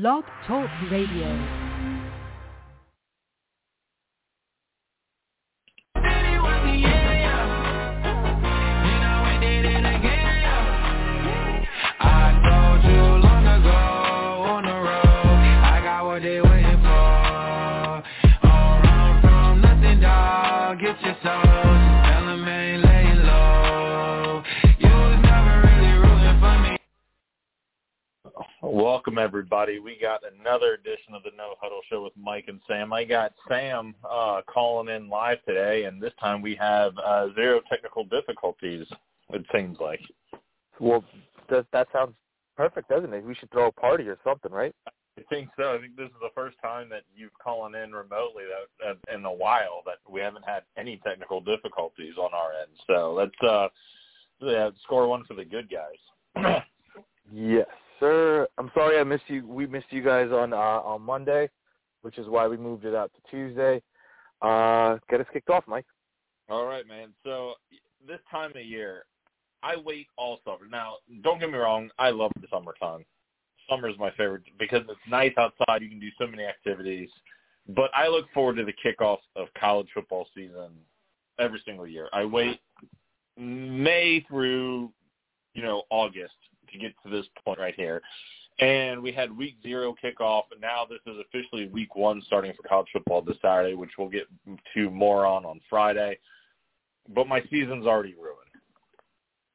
Blog Talk Radio. Welcome everybody. We got another edition of the No Huddle Show with Mike and Sam. I got Sam uh, calling in live today, and this time we have uh, zero technical difficulties. It seems like. Well, does that sounds perfect, doesn't it? We should throw a party or something, right? I think so. I think this is the first time that you've calling in remotely that, that in a while that we haven't had any technical difficulties on our end. So let's uh, yeah, score one for the good guys. Yes, sir. I'm sorry I missed you. We missed you guys on uh, on Monday, which is why we moved it out to Tuesday. Uh, get us kicked off, Mike. All right, man. So this time of year, I wait all summer. Now, don't get me wrong, I love the summertime. Summer is my favorite because it's nice outside. You can do so many activities. But I look forward to the kickoff of college football season every single year. I wait May through, you know, August to get to this point right here. And we had week zero kickoff, and now this is officially week one starting for college football this Saturday, which we'll get to more on on Friday. But my season's already ruined.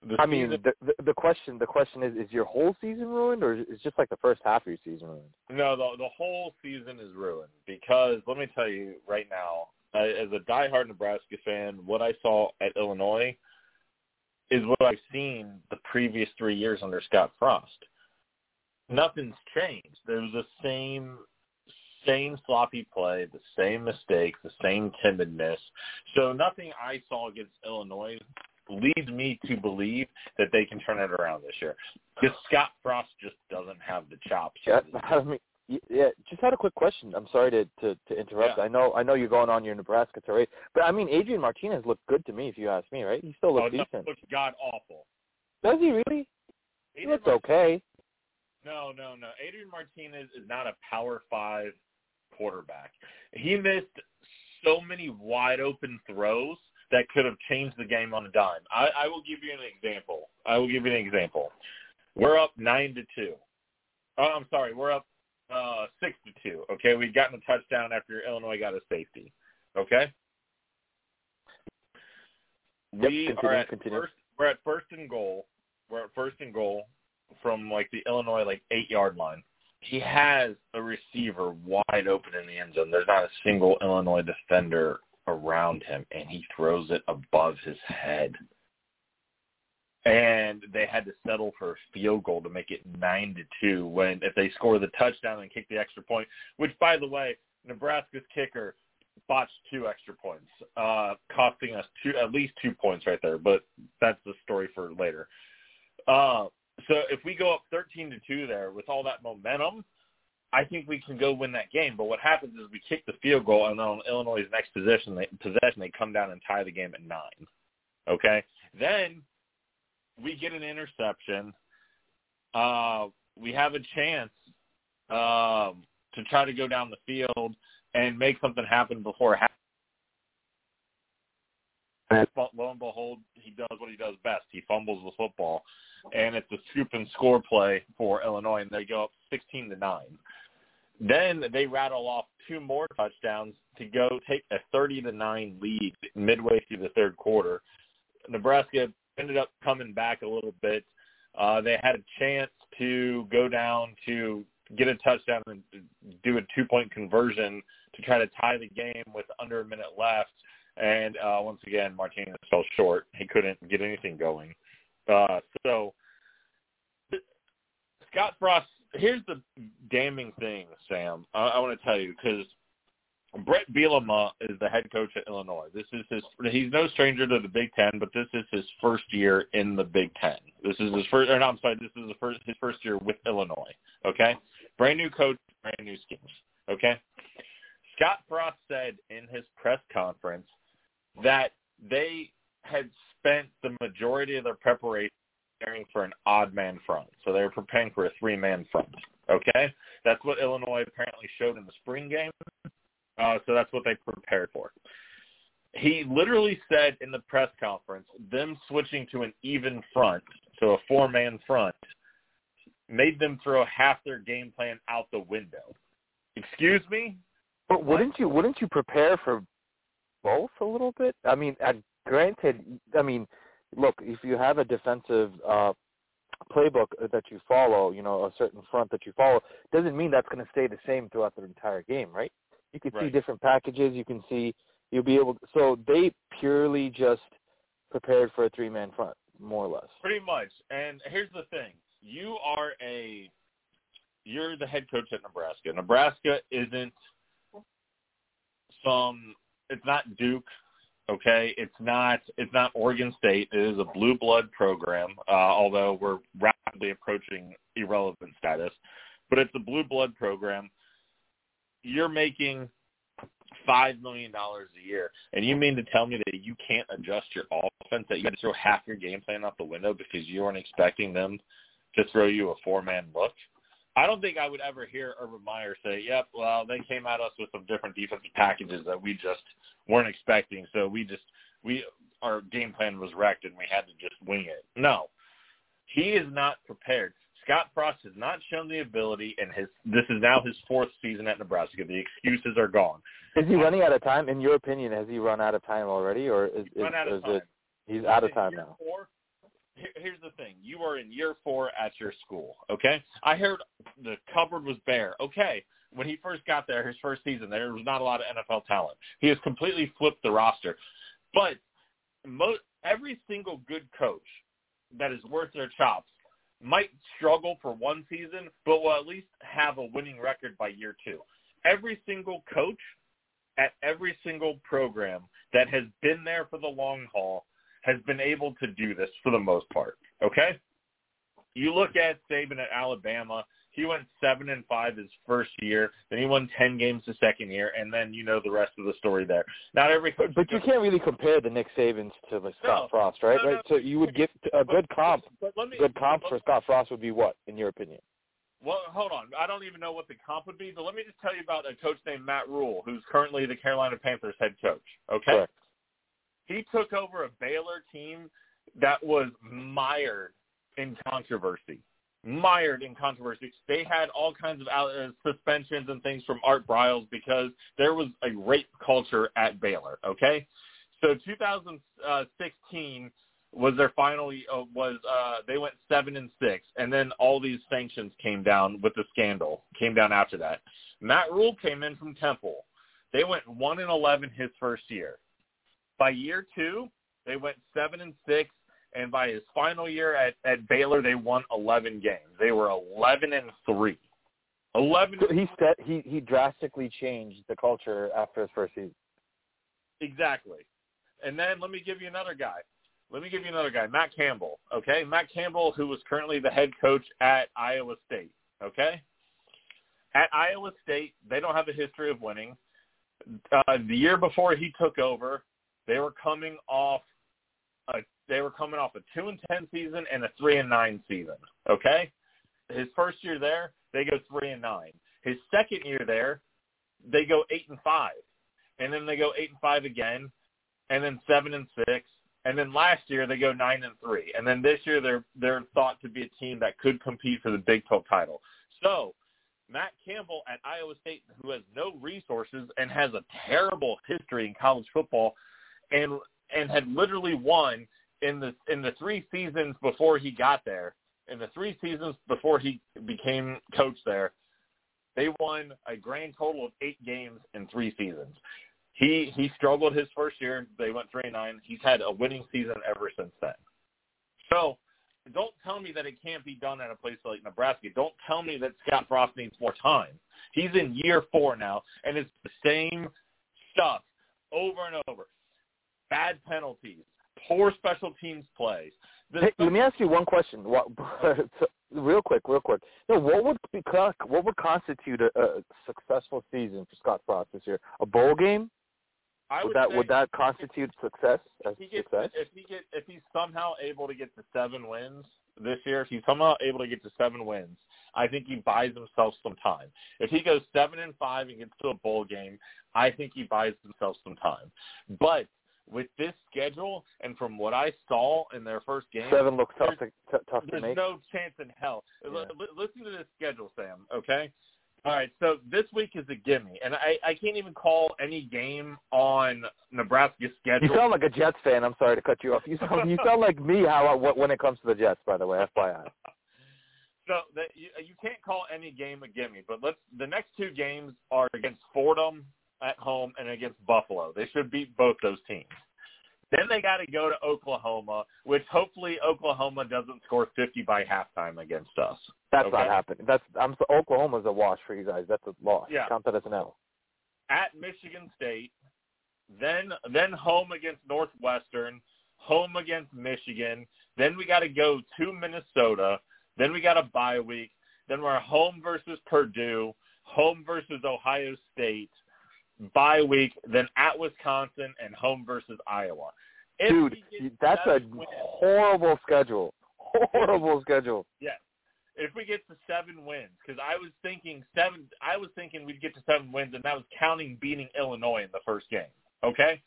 The I mean, season- the, the the question the question is: Is your whole season ruined, or is it just like the first half of your season ruined? No, the the whole season is ruined because let me tell you right now, as a diehard Nebraska fan, what I saw at Illinois is what I've seen the previous three years under Scott Frost. Nothing's changed. There was the same same sloppy play, the same mistakes, the same timidness. So nothing I saw against Illinois leads me to believe that they can turn it around this year. Because Scott Frost just doesn't have the chops. Yeah, I mean, yeah. Just had a quick question. I'm sorry to to, to interrupt. Yeah. I know I know you're going on your Nebraska tour, but I mean, Adrian Martinez looked good to me, if you ask me. Right? He still Oh, looks no, decent. looks god awful. Does he really? He looks okay. No, no, no. Adrian Martinez is not a Power Five quarterback. He missed so many wide open throws that could have changed the game on a dime. I, I will give you an example. I will give you an example. We're up nine to two. Oh, I'm sorry, we're up uh, six to two. Okay, we'd gotten a touchdown after Illinois got a safety. Okay. Yep, we continue, are at continue. first. We're at first and goal. We're at first and goal from like the Illinois like eight yard line. He has a receiver wide open in the end zone. There's not a single Illinois defender around him, and he throws it above his head. And they had to settle for a field goal to make it nine to two. When if they score the touchdown and kick the extra point, which by the way, Nebraska's kicker botched two extra points, uh, costing us two at least two points right there. But that's the story for later. Uh, so if we go up thirteen to two there with all that momentum, I think we can go win that game. But what happens is we kick the field goal, and on Illinois' next possession, they, possession they come down and tie the game at nine. Okay, then we get an interception. Uh, we have a chance um, to try to go down the field and make something happen before half. But lo and behold, he does what he does best. He fumbles the football, and it's a scoop and score play for Illinois, and they go up 16 to nine. Then they rattle off two more touchdowns to go take a 30 to nine lead midway through the third quarter. Nebraska ended up coming back a little bit. Uh, they had a chance to go down to get a touchdown and do a two-point conversion to try to tie the game with under a minute left. And uh, once again, Martinez fell short. He couldn't get anything going. Uh, so Scott Frost, here's the damning thing, Sam. I, I want to tell you because Bret Bielema is the head coach at Illinois. This is his. He's no stranger to the Big Ten, but this is his first year in the Big Ten. This is his first. Or no, I'm sorry. This is the first his first year with Illinois. Okay, brand new coach, brand new schemes. Okay. Scott Frost said in his press conference that they had spent the majority of their preparation preparing for an odd man front. So they were preparing for a three man front. Okay, that's what Illinois apparently showed in the spring game. Uh, so that's what they prepared for. He literally said in the press conference, them switching to an even front, so a four-man front, made them throw half their game plan out the window. Excuse me? But wouldn't you wouldn't you prepare for both a little bit? I mean, at, granted, I mean, look, if you have a defensive uh playbook that you follow, you know, a certain front that you follow, doesn't mean that's going to stay the same throughout the entire game, right? You can Right. see different packages. You can see you'll be able. so they purely just prepared for a three man front, more or less. Pretty much. And here's the thing: you are a you're the head coach at Nebraska. Nebraska isn't some. It's not Duke. Okay, it's not. It's not Oregon State. It is a blue blood program. Uh, although we're rapidly approaching irrelevant status, but it's a blue blood program. You're making five million dollars a year, and you mean to tell me that you can't adjust your offense? That you had to throw half your game plan out the window because you weren't expecting them to throw you a four man look? I don't think I would ever hear Urban Meyer say, "Yep, well, they came at us with some different defensive packages that we just weren't expecting, so we just we our game plan was wrecked and we had to just wing it." No, he is not prepared. Scott Frost has not shown the ability, and his this is now his fourth season at Nebraska. The excuses are gone. Is he running out of time? In your opinion, has he run out of time already, or is, is, of is time. it he's out of time now? Four, here's the thing: you are in year four at your school. Okay, I heard the cupboard was bare. Okay, when he first got there, his first season, there was not a lot of NFL talent. He has completely flipped the roster, but mo- every single good coach that is worth their chops might struggle for one season, but will at least have a winning record by year two. Every single coach at every single program that has been there for the long haul has been able to do this for the most part. Okay? You look at Saban at Alabama, he went seven and five his first year, then he won ten games the second year, and then you know the rest of the story there. Not every coach But you can't really compare the Nick Sabans to the Scott No. Frost, right? No, no. Right. So you would give a good comp. But me Good comp for Scott Frost would be what, in your opinion? Well, hold on. I don't even know what the comp would be, but let me just tell you about a coach named Matt Rhule, who's currently the Carolina Panthers head coach. Okay? Correct. He took over a Baylor team that was mired in controversy. Mired in controversy. They had all kinds of uh, suspensions and things from Art Briles because there was a rape culture at Baylor. Okay, so 2016 was their final. Uh, was uh, they went seven and six, and then all these sanctions came down with the scandal. Came down after that. Matt Rhule came in from Temple. They went one and eleven his first year. By year two, they went seven and six, and by his final year at, at Baylor, they won eleven games. They were eleven and three. Eleven So he said he he drastically changed the culture after his first season. exactly. And then let me give you another guy. Let me give you another guy, Matt Campbell. Okay, Matt Campbell, who was currently the head coach at Iowa State. Okay, at Iowa State, they don't have a history of winning. Uh, the year before he took over, they were coming off a they were coming off a two and ten season and a three and nine season. Okay, his first year there, they go three and nine. His second year there, they go eight and five, and then they go eight and five again, and then seven and six, and then last year they go nine and three, and then this year they're they're thought to be a team that could compete for the Big 12 title. So Matt Campbell at Iowa State, who has no resources and has a terrible history in college football, and and had literally won in the in the three seasons before he got there, in the three seasons before he became coach there, they won a grand total of eight games in three seasons. He he struggled his first year. They went three and nine. He's had a winning season ever since then. So don't tell me that it can't be done at a place like Nebraska. Don't tell me that Scott Frost needs more time. He's in year four now, and it's the same stuff over and over. Bad penalties, poor special teams plays. The Hey, let me ask you one question. What, real quick, real quick. No, what would be, what would constitute a, a successful season for Scott Frost this year? A bowl game? I Would would that would that constitute success as if he gets success? if he get if he's somehow able to get to seven wins this year, if he's somehow able to get to seven wins, I think he buys himself some time. If he goes seven and five and gets to a bowl game, I think he buys himself some time. But with this schedule and from what I saw in their first game, seven looks tough to t- tough to there's no chance in hell. Yeah. Listen to this schedule, Sam. Okay. All right. So this week is a gimme, and I, I can't even call any game on Nebraska's schedule. You sound like a Jets fan. I'm sorry to cut you off. You sound you sound like me. How when it comes to the Jets, by the way, FYI. So that you, you can't call any game a gimme, but let's. The next two games are against Fordham at home and against Buffalo. They should beat both those teams. Then they got to go to Oklahoma, which hopefully Oklahoma doesn't score 50 by halftime against us. That's Okay. not happening. That's I'm so Oklahoma's a wash for you guys. That's a loss. Yeah. Count that as an L. At Michigan State, then then home against Northwestern, home against Michigan. Then we got to go to Minnesota. Then we got a bye week. Then we're home versus Purdue, home versus Ohio State, bye week. Then at Wisconsin and home versus Iowa. If Dude, that's a horrible schedule. Horrible schedule. Yes. If we get to seven wins, because I was thinking seven, I was thinking we'd get to seven wins, and that was counting beating Illinois in the first game. Okay.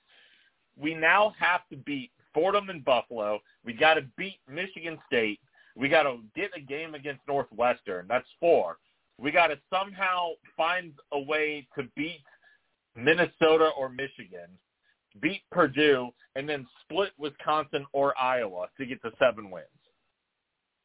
We now have to beat Fordham and Buffalo. We got to beat Michigan State. We got to get a game against Northwestern. That's four. We got to somehow find a way to beat Minnesota or Michigan, beat Purdue, and then split Wisconsin or Iowa to get to seven wins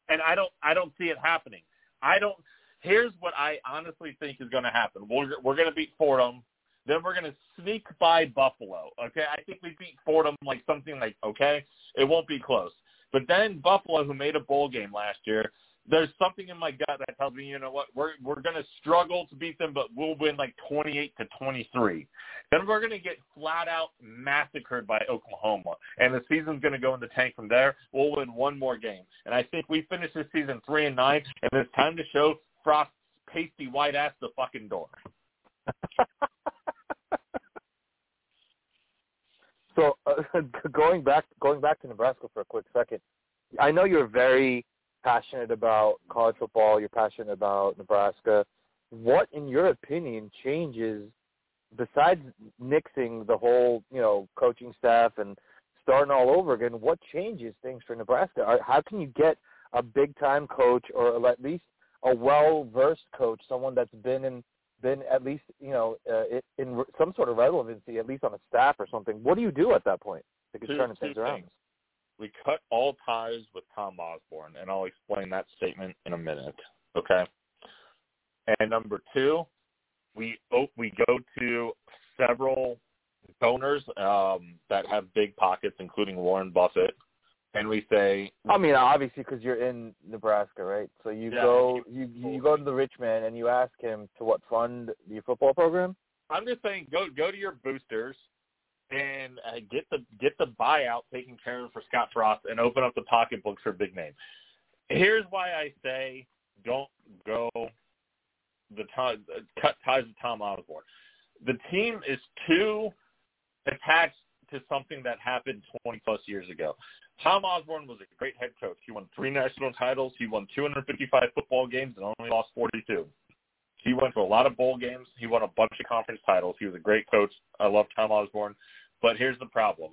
and I don't I don't see it happening. I don't. Here's what I honestly think is going to happen. We're we're going to beat Fordham, then we're going to sneak by Buffalo. Okay, I think we beat Fordham like something like okay, it won't be close. But then Buffalo, who made a bowl game last year, there's something in my gut that tells me, you know what, we're we're to struggle to beat them, but we'll win like 28 to 23. Then we're to get flat out massacred by Oklahoma, and the season's to go in the tank from there. We'll win one more game, and I think we finish this season three and nine, and it's time to show Frost's pasty white ass the fucking door. So uh, going back going back to Nebraska for a quick second, I know you're very passionate about college football. You're passionate about Nebraska. What, in your opinion, changes besides nixing the whole you know coaching staff and starting all over again? What changes things for Nebraska? How can you get a big time coach or at least a well versed coach, someone that's been in been at least you know uh, in, some sort of relevancy, at least on a staff or something. What do you do at that point to Two- turning things around? We cut all ties with Tom Osborne, and I'll explain that statement in a minute. Okay. And number two, we oh, we go to several donors um, that have big pockets, including Warren Buffett, and we say, I mean, obviously, because you're in Nebraska, right? So you Yeah, go, you you go to the rich man and you ask him to what fund the football program. I'm just saying, go go to your boosters and uh, get the get the buyout taken care of for Scott Frost, and open up the pocketbooks for big name. Here's why I say don't go the time, cut ties with Tom Osborne. The team is too attached to something that happened 20 plus years ago. Tom Osborne was a great head coach. He won three national titles. He won 255 football games and only lost 42. He went to a lot of bowl games. He won a bunch of conference titles. He was a great coach. I love Tom Osborne. But here's the problem.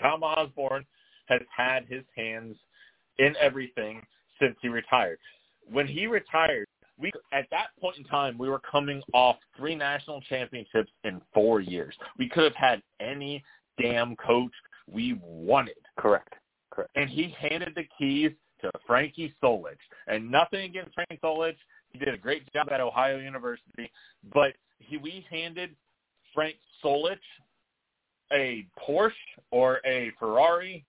Tom Osborne has had his hands in everything since he retired. When he retired, we at that point in time we were coming off three national championships in four years. We could have had any damn coach we wanted. Correct. Correct. And he handed the keys to Frankie Solich. And nothing against Frank Solich. He did a great job at Ohio University. But he, we handed Frank Solich a Porsche or a Ferrari.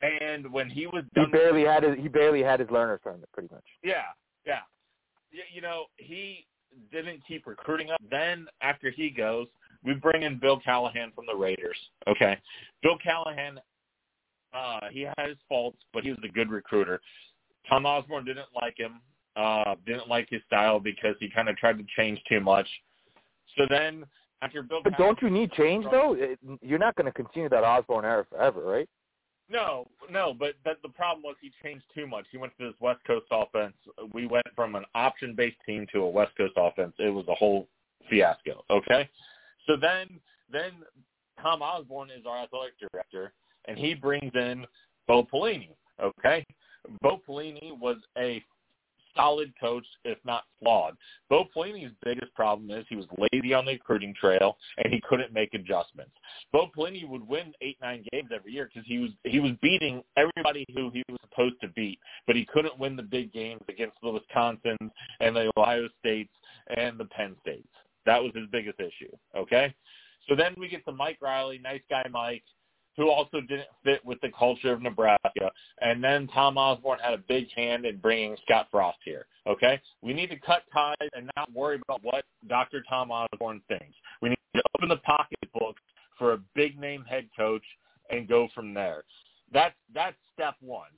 And when he was He done, barely had his he barely had his learner's permit, pretty much. yeah, yeah, you know, he didn't keep recruiting up. Then after he goes, we bring in Bill Callahan from the Raiders. Okay, Bill Callahan, uh, he had his faults, but he was a good recruiter. Tom Osborne didn't like him, uh, didn't like his style because he kind of tried to change too much. So then after Bill, But don't you need change though? You're not going to continue that Osborne era forever, right? No, no, but that the problem was he changed too much. He went to this West Coast offense. We went from an option-based team to a West Coast offense. It was a whole fiasco. Okay, so then then Tom Osborne is our athletic director, and he brings in Bo Pelini. Okay, Bo Pelini was a solid coach, if not flawed. Bo Pelini's biggest problem is he was lazy on the recruiting trail and he couldn't make adjustments. Bo Pelini would win eight, nine games every year because he was he was beating everybody who he was supposed to beat, but he couldn't win the big games against the Wisconsins and the Ohio States and the Penn States. That was his biggest issue. Okay, so then we get to Mike Riley, nice guy Mike who also didn't fit with the culture of Nebraska. And then Tom Osborne had a big hand in bringing Scott Frost here. Okay, we need to cut ties and not worry about what Dr. Tom Osborne thinks. We need to open the pocketbooks for a big name head coach and go from there. That's that's step one.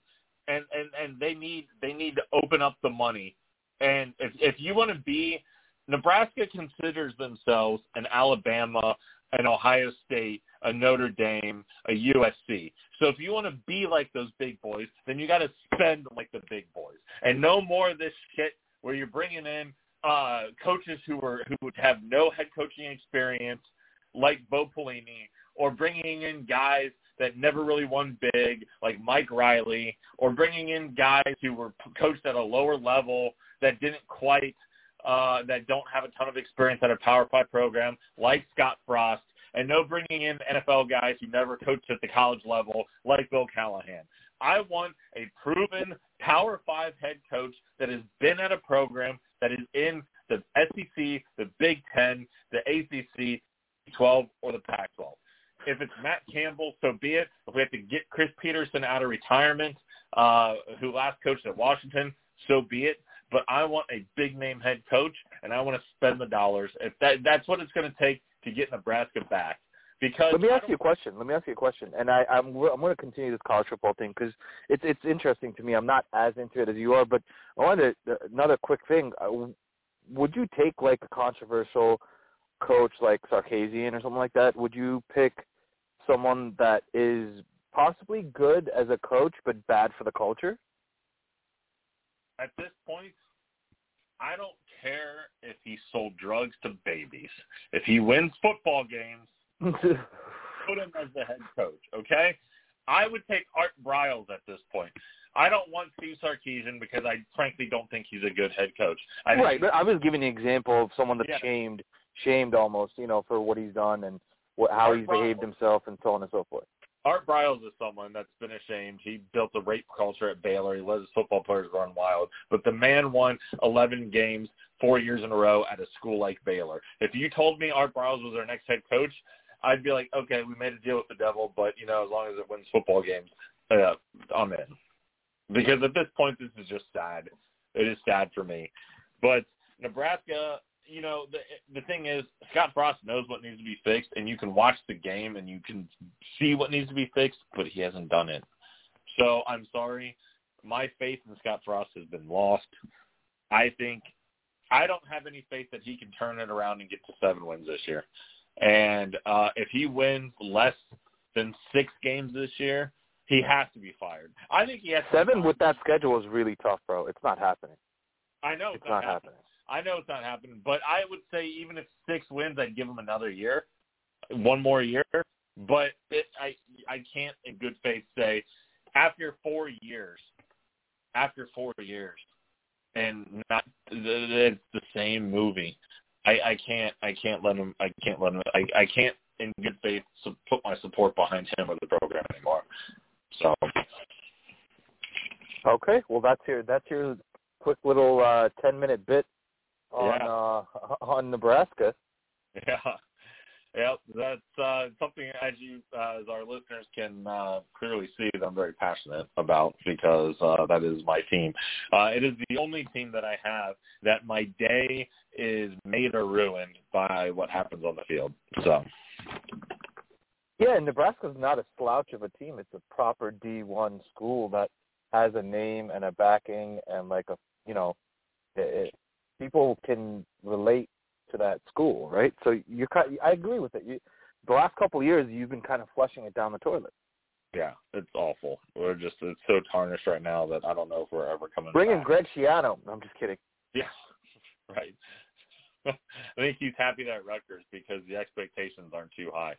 And and and they need they need to open up the money. And if if you want to be Nebraska considers themselves an Alabama, an Ohio State, a Notre Dame, a USC. So if you want to be like those big boys, then you got to spend like the big boys, and no more of this shit where you're bringing in uh, coaches who are who would have no head coaching experience, like Bo Pelini, or bringing in guys that never really won big, like Mike Riley, or bringing in guys who were coached at a lower level that didn't quite uh, that don't have a ton of experience at a Power Five program, like Scott Frost, and no bringing in NFL guys who never coached at the college level, like Bill Callahan. I want a proven Power Five head coach that has been at a program that is in the SEC, the Big Ten, the ACC, 12, or the Pac-12. If it's Matt Campbell, so be it. If we have to get Chris Petersen out of retirement, uh, who last coached at Washington, so be it but I want a big name head coach, and I want to spend the dollars. If that that's what it's going to take to get Nebraska back. Because let me ask you a question. Let me ask you a question, and I, I'm I'm going to continue this college football thing because it's it's interesting to me. I'm not as into it as you are, but I wanted to, another quick thing. Uh, would you take like a controversial coach like Sarkisian or something like that? Would you pick someone that is possibly good as a coach but bad for the culture? At this point, I don't care if he sold drugs to babies. If he wins football games, put him as the head coach, okay? I would take Art Briles at this point. I don't want Steve Sarkisian because I frankly don't think he's a good head coach. I right, but I was giving an example of someone that's yeah. shamed, shamed almost, you know, for what he's done and what, how Art he's Briles. behaved himself and so on and so forth. Art Briles is someone that's been ashamed. He built a rape culture at Baylor. He let his football players run wild. But the man won 11 games four years in a row at a school like Baylor. If you told me Art Briles was our next head coach, I'd be like, okay, we made a deal with the devil, but you know, as long as it wins football games, uh, I'm in. Because at this point, this is just sad. It is sad for me. But Nebraska you know, the the thing is, Scott Frost knows what needs to be fixed, and you can watch the game and you can see what needs to be fixed, but he hasn't done it. So I'm sorry, my faith in Scott Frost has been lost. I think I don't have any faith that he can turn it around and get to seven wins this year. And uh, if he wins less than six games this year, he has to be fired. I think he has seven with that schedule is really tough, bro. It's not happening. I know it's, it's not, not happening. happening. I know it's not happening, but I would say even if six wins, I'd give him another year, one more year. But it, I I can't in good faith say after four years, after four years, and not it's the same movie. I, I can't I can't let him I can't let him I, I can't in good faith put my support behind him or the program anymore. So okay, well that's your that's your quick little uh, ten minute bit on yeah. uh, on Nebraska. Yeah. Yeah, that's uh, something as you uh, as our listeners can uh, clearly see that I'm very passionate about because uh, that is my team. Uh, it is the only team that I have that my day is made or ruined by what happens on the field. So. Yeah, Nebraska's not a slouch of a team. It's a proper D1 school that has a name and a backing and like a you know it, people can relate to that school, right? So you're kind. I agree with it. You, the last couple of years, you've been kind of flushing it down the toilet. Yeah, it's awful. We're just it's so tarnished right now that I don't know if we're ever coming. Bring in back. Greg Schiano. I'm just kidding. Yeah, right. I think he's happy that Rutgers because the expectations aren't too high.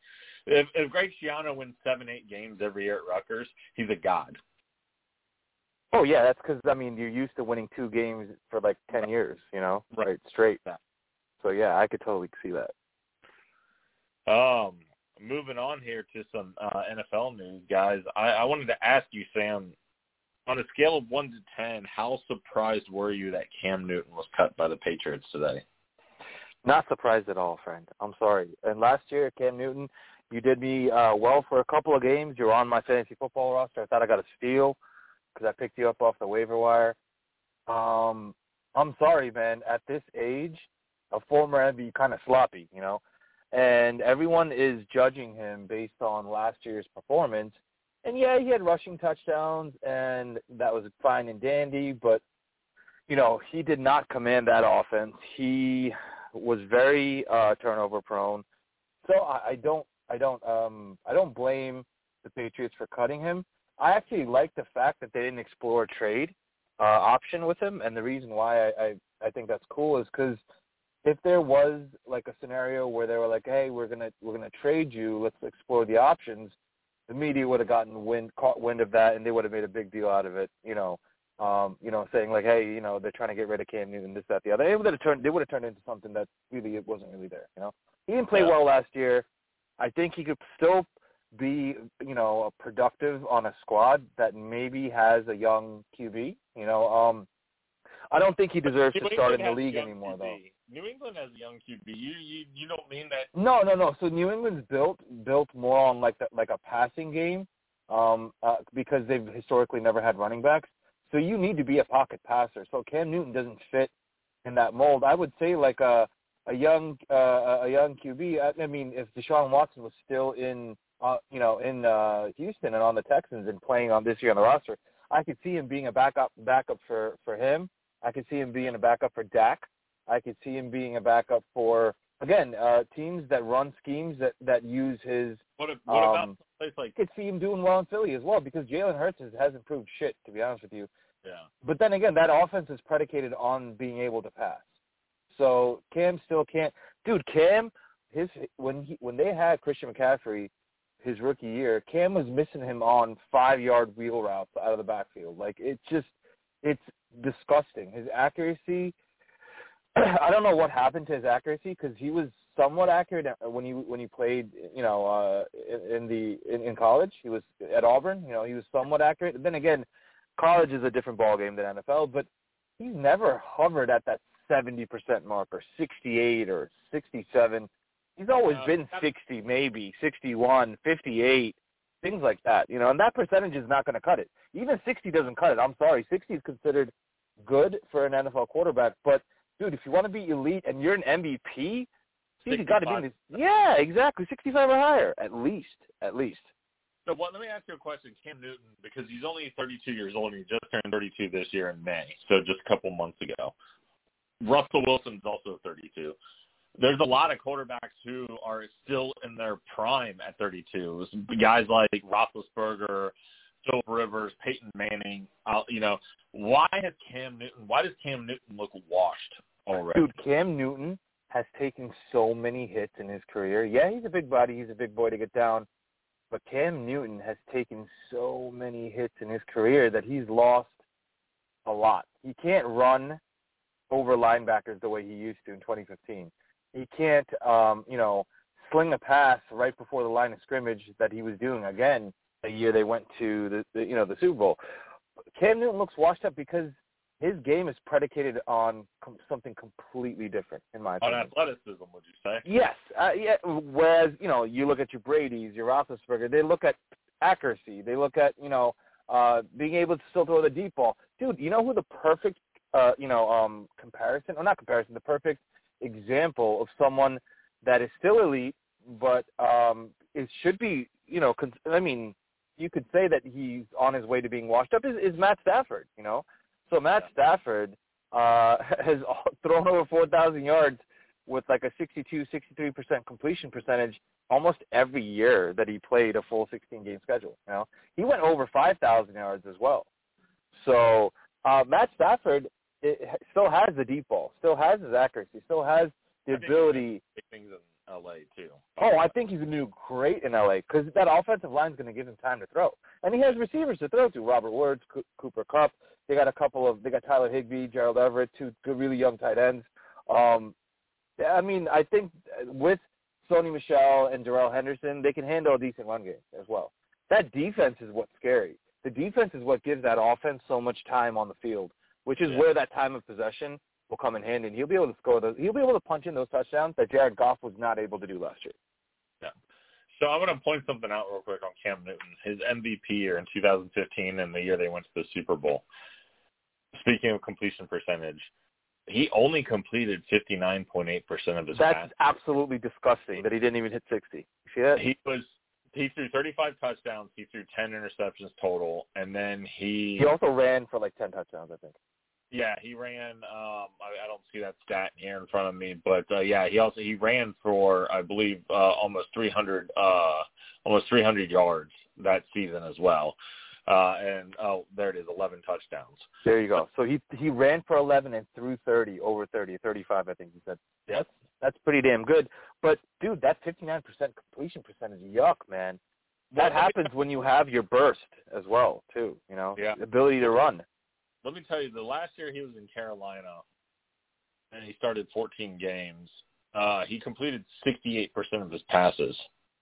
If if Greg Schiano wins seven, eight games every year at Rutgers, he's a god. Oh yeah, that's because I mean you're used to winning two games for like ten years, you know, Right. straight. Yeah. So yeah, I could totally see that. Um, moving on here to some uh, NFL news, guys. I, I wanted to ask you, Sam, on a scale of one to ten, how surprised were you that Cam Newton was cut by the Patriots today? Not surprised at all, friend. I'm sorry. And last year, Cam Newton, you did me uh, well for a couple of games. You were on my fantasy football roster. I thought I got a steal because I picked you up off the waiver wire. Um, I'm sorry, man. At this age, a former MVP, kind of sloppy, you know. And everyone is judging him based on last year's performance. And yeah, he had rushing touchdowns, and that was fine and dandy. But you know, he did not command that offense. He was very uh, turnover prone. So I, I don't, I don't, um, I don't blame the Patriots for cutting him. I actually like the fact that they didn't explore a trade uh, option with him, and the reason why I, I, I think that's cool is because if there was like a scenario where they were like, "Hey, we're gonna we're gonna trade you. Let's explore the options," the media would have gotten wind caught wind of that, and they would have made a big deal out of it. You know, um, you know, saying like, "Hey, you know, they're trying to get rid of Cam Newton, this, that, the other." It would have turned they would have turned into something that really it wasn't really there. You know, he didn't play Yeah. well last year. I think he could still be, you know, productive on a squad that maybe has a young QB. You know, um, I don't think he deserves to start in the league anymore, QB. though. New England has a young QB. You you you don't mean that? No, no, no. So New England's built built more on like the, like a passing game, um, uh, because they've historically never had running backs. So you need to be a pocket passer. So Cam Newton doesn't fit in that mold. I would say like a a young uh, a young QB. I, I mean, if Deshaun Watson was still in uh, you know in uh, Houston and on the Texans and playing on this year on the roster, I could see him being a backup backup for for him. I could see him being a backup for Dak. I could see him being a backup for again uh, teams that run schemes that that use his. What, if, what about Um, a place like I could see him doing well in Philly as well because Jalen Hurts has, hasn't proved shit to be honest with you. yeah? But then again, that offense is predicated on being able to pass. So Cam still can't. Dude, Cam, his when he when they had Christian McCaffrey, his rookie year, Cam was missing him on five yard wheel routes out of the backfield. Like it's just, it's disgusting. His accuracy. I don't know what happened to his accuracy because he was somewhat accurate when he when he played, you know, uh, in, in the in, in college. He was at Auburn. You know, he was somewhat accurate. But then again, college is a different ballgame than NFL. But he's never hovered at that 70% mark or 68 or 67. He's always No, been 60, maybe 61, 58, things like that. You know, and that percentage is not going to cut it. Even 60 doesn't cut it. I'm sorry, 60 is considered good for an NFL quarterback. But dude, if you want to be elite and you're an MVP, you got to be in 65. this. Yeah, exactly, 65 or higher at least, at least. So what, let me ask you a question, Cam Newton, because he's only 32 years old and he just turned 32 this year in May, so just a couple months ago. Russell Wilson's also 32. There's a lot of quarterbacks who are still in their prime at 32. Guys like Roethlisberger, Philip Rivers, Peyton Manning. Uh, you know, why has Cam Newton? Why does Cam Newton look washed already? Dude, Cam Newton has taken so many hits in his career. Yeah, he's a big body. He's a big boy to get down. But Cam Newton has taken so many hits in his career that he's lost a lot. He can't run over linebackers the way he used to in 2015. He can't, um, you know, sling a pass right before the line of scrimmage that he was doing again the year they went to the, the you know the Super Bowl. Cam Newton looks washed up because his game is predicated on com- something completely different, in my opinion. On athleticism, would you say? Yes, uh, yeah. Whereas you know, you look at your Brady's, your Roethlisberger, they look at accuracy. They look at you know uh, being able to still throw the deep ball. Dude, you know who the perfect uh, you know um, comparison, or not comparison, the perfect example of someone that is still elite, but um, it should be you know. Cons- I mean, you could say that he's on his way to being washed up. Is, is Matt Stafford? You know, so Matt Stafford uh, has thrown over four thousand yards with like a 62, 63% completion percentage almost every year that he played a full 16 game schedule. You know, he went over 5,000 yards as well. So uh, Matt Stafford it, still has the deep ball, still has his accuracy, still has the ability. Things in LA too. Oh, I think he's going to do great in LA because that offensive line is going to give him time to throw, and he has receivers to throw to. Robert Woods, C- Cooper Kupp. They got a couple of. They got Tyler Higbee, Gerald Everett, two good, really young tight ends. Um, I mean, I think with Sony Michel and Darrell Henderson, they can handle a decent run game as well. That defense is what's scary. The defense is what gives that offense so much time on the field, which is Yeah. where that time of possession will come in handy. And he'll be able to score those. He'll be able to punch in those touchdowns that Jared Goff was not able to do last year. So I'm going to point something out real quick on Cam Newton. His MVP year in 2015 and the year they went to the Super Bowl. Speaking of completion percentage, he only completed 59.8% of his That's passes. absolutely disgusting that he didn't even hit 60. You see that? He was he threw 35 touchdowns. He threw 10 interceptions total, and then he He also ran for like 10 touchdowns, I think. Yeah, he ran. Um, I, I don't see that stat here in front of me, but uh, yeah, he also he ran for I believe uh, almost 300, uh, almost 300 yards that season as well. Uh, and oh, there it is, 11 touchdowns. There you go. So he he ran for 11 and threw 30, over 30, 35, I think he said. Yep. That's pretty damn good. But dude, that 59% completion percentage, yuck, man. Well, That me- happens when you have your burst as well, too. You know, Yeah. The ability to run. Let me tell you, the last year he was in Carolina, and he started 14 games. Uh, he completed 68% of his passes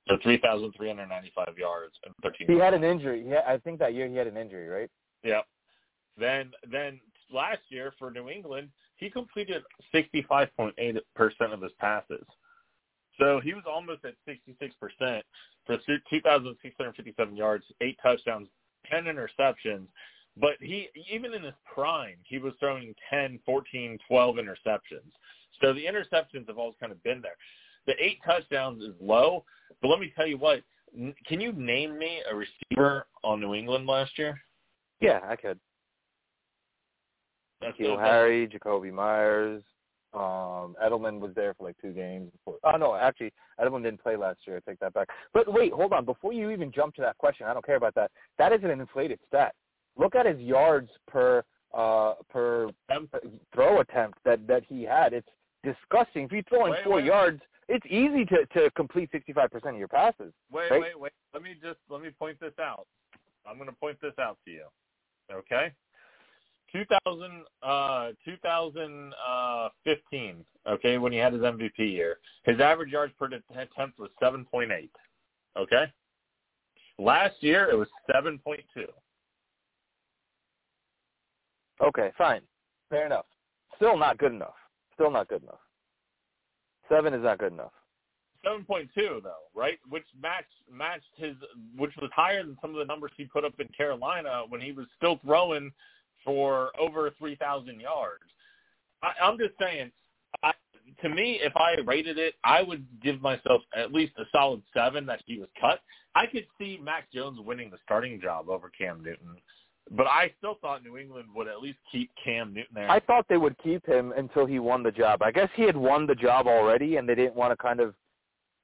for 3,395 yards and 13. He had an injury. Yeah, I think that year he had an injury, right? Yep. Then then last year for New England, he completed 65.8% of his passes. So he was almost at 66% for 2,657 yards, eight touchdowns, 10 interceptions. But he, even in his prime, he was throwing 10, 14, 12 interceptions. So the interceptions have always kind of been there. The eight touchdowns is low, but let me tell you what. Can you name me a receiver on New England last year? Yeah, I could. That's that's- Harry, Jakobi Meyers. Um, Edelman was there for like two games before. Oh no, actually, Edelman didn't play last year. I take that back. But wait, hold on. Before you even jump to that question, I don't care about that. That is an inflated stat. Look at his yards per uh per throw attempt that that he had. It's disgusting. If you're throwing Wait, four wait. yards, it's easy to to complete 65% of your passes. Wait, Right? wait, wait. Let me just let me point this out. I'm going to point this out to you. Okay? 2000 uh 2015, okay, when he had his MVP year. His average yards per attempt was 7.8. Okay? Last year it was 7.2. Okay, fine. Fair enough. Still not good enough. Still not good enough. Seven is not good enough. 7.2 though, right? Which matched matched his which was higher than some of the numbers he put up in Carolina when he was still throwing for over 3,000 yards. I, I'm just saying, I, to me, if I rated it, I would give myself at least a solid seven that he was cut. I could see Mac Jones winning the starting job over Cam Newton, but I still thought New England would at least keep Cam Newton there. I thought they would keep him until he won the job. I guess he had won the job already, and they didn't want to kind of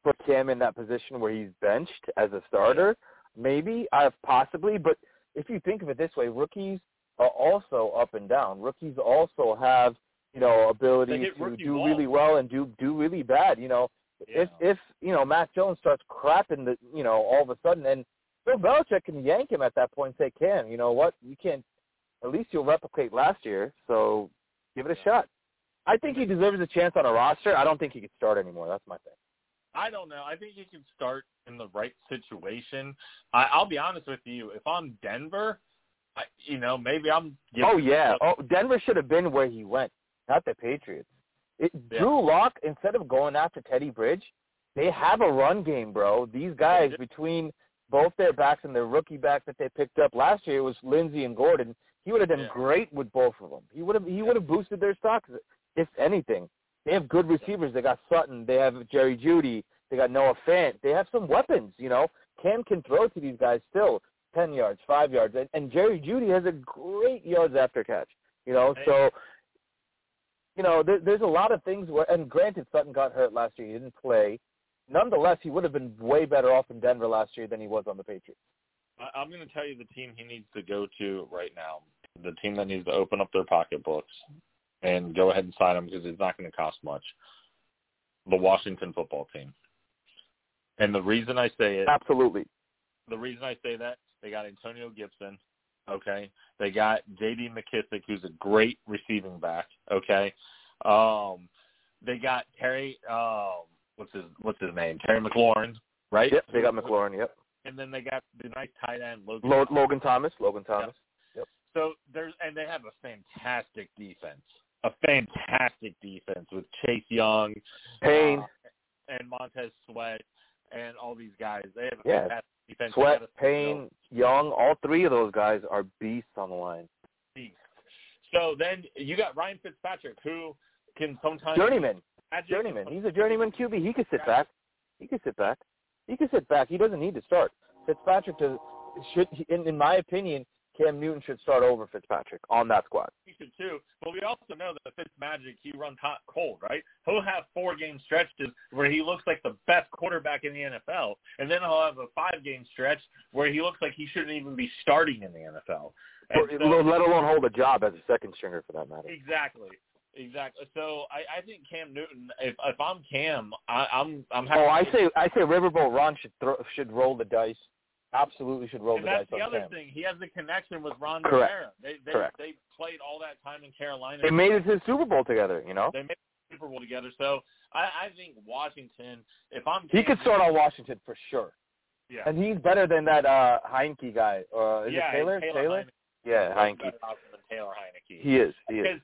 put Cam in that position where he's benched as a starter. Maybe, I uh, possibly, but if you think of it this way, rookies are also up and down. Rookies also have you know ability to do really well and do do really bad. You know, if Yeah. if you know Mac Jones starts crapping the you know all of a sudden and Bill Belichick can yank him at that point and say, Cam, you know what, you can't. At least you'll replicate last year, so give it a shot. I think he deserves a chance on a roster. I don't think he could start anymore. That's my thing. I don't know. I think he can start in the right situation. I, I'll be honest with you. If I'm Denver, I, you know, maybe I'm. Oh yeah. Oh, Denver should have been where he went, not the Patriots. It, Yeah. Drew Lock, instead of going after Teddy Bridge, they have a run game, bro. These guys between both their backs and their rookie back that they picked up last year it was Lindsay and Gordon. He would have done Yeah. great with both of them. He would have he would have boosted their stocks if anything. They have good receivers. They got Sutton. They have Jerry Jeudy. They got Noah Fant. They have some weapons. You know, Cam can throw to these guys still, ten yards, five yards, and, and Jerry Jeudy has a great yards after catch. You know, Hey. so you know, there, there's a lot of things where, and granted, Sutton got hurt last year. He didn't play. Nonetheless, he would have been way better off in Denver last year than he was on the Patriots. I- I'm going to tell you the team he needs to go to right now. The team that needs to open up their pocketbooks and go ahead and sign him because it's not going to cost much. The Washington football team. And the reason I say it, Absolutely. the reason I say that, they got Antonio Gibson. Okay, they got J.D. McKissick, who's a great receiving back. Okay, um, they got Terry. Um, what's his What's his name? Terry McLaurin, right? Yep, they got McLaurin. Yep. And then they got the nice tight end Logan. Lo- Logan Thomas. Logan Thomas. Yep. So there's and they have a fantastic defense, a fantastic defense with Chase Young, Payne, uh, and Montez Sweat, and all these guys. They have a Yeah. fantastic defense. Sweat, Payne, Young. All three of those guys are beasts on the line. beast. So then you got Ryan Fitzpatrick, who can sometimes Journeyman. Journeyman. He's a journeyman QB. He could sit back. He could sit back. He could sit back. He doesn't need to start. Fitzpatrick does, should, in, in my opinion, Cam Newton should start over Fitzpatrick on that squad. He should too. But we also know that Fitzmagic, he runs hot cold, right? He'll have four game stretches where he looks like the best quarterback in the NFL, and then he'll have a five game stretch where he looks like he shouldn't even be starting in the NFL. Or, so- let alone hold a job as a second stringer for that matter. Exactly. Exactly. So I, I think Cam Newton. If if I'm Cam, I, I'm I'm oh, happy. Oh, I say I say Riverboat Ron should throw, should roll the dice. Absolutely should roll and the that's the other thing. He has the connection with Ron Correct. Rivera. They they Correct. they played all that time in Carolina. They made it to the Super Bowl together. You know, They made it to the Super Bowl together. So I, I think Washington. If I'm he could start on Washington for sure, Yeah. and he's better than that uh Heinicke guy. Uh, is yeah, it Taylor? Taylor. Heinicke Yeah, Heinicke. Taylor Heinicke. He is. He is.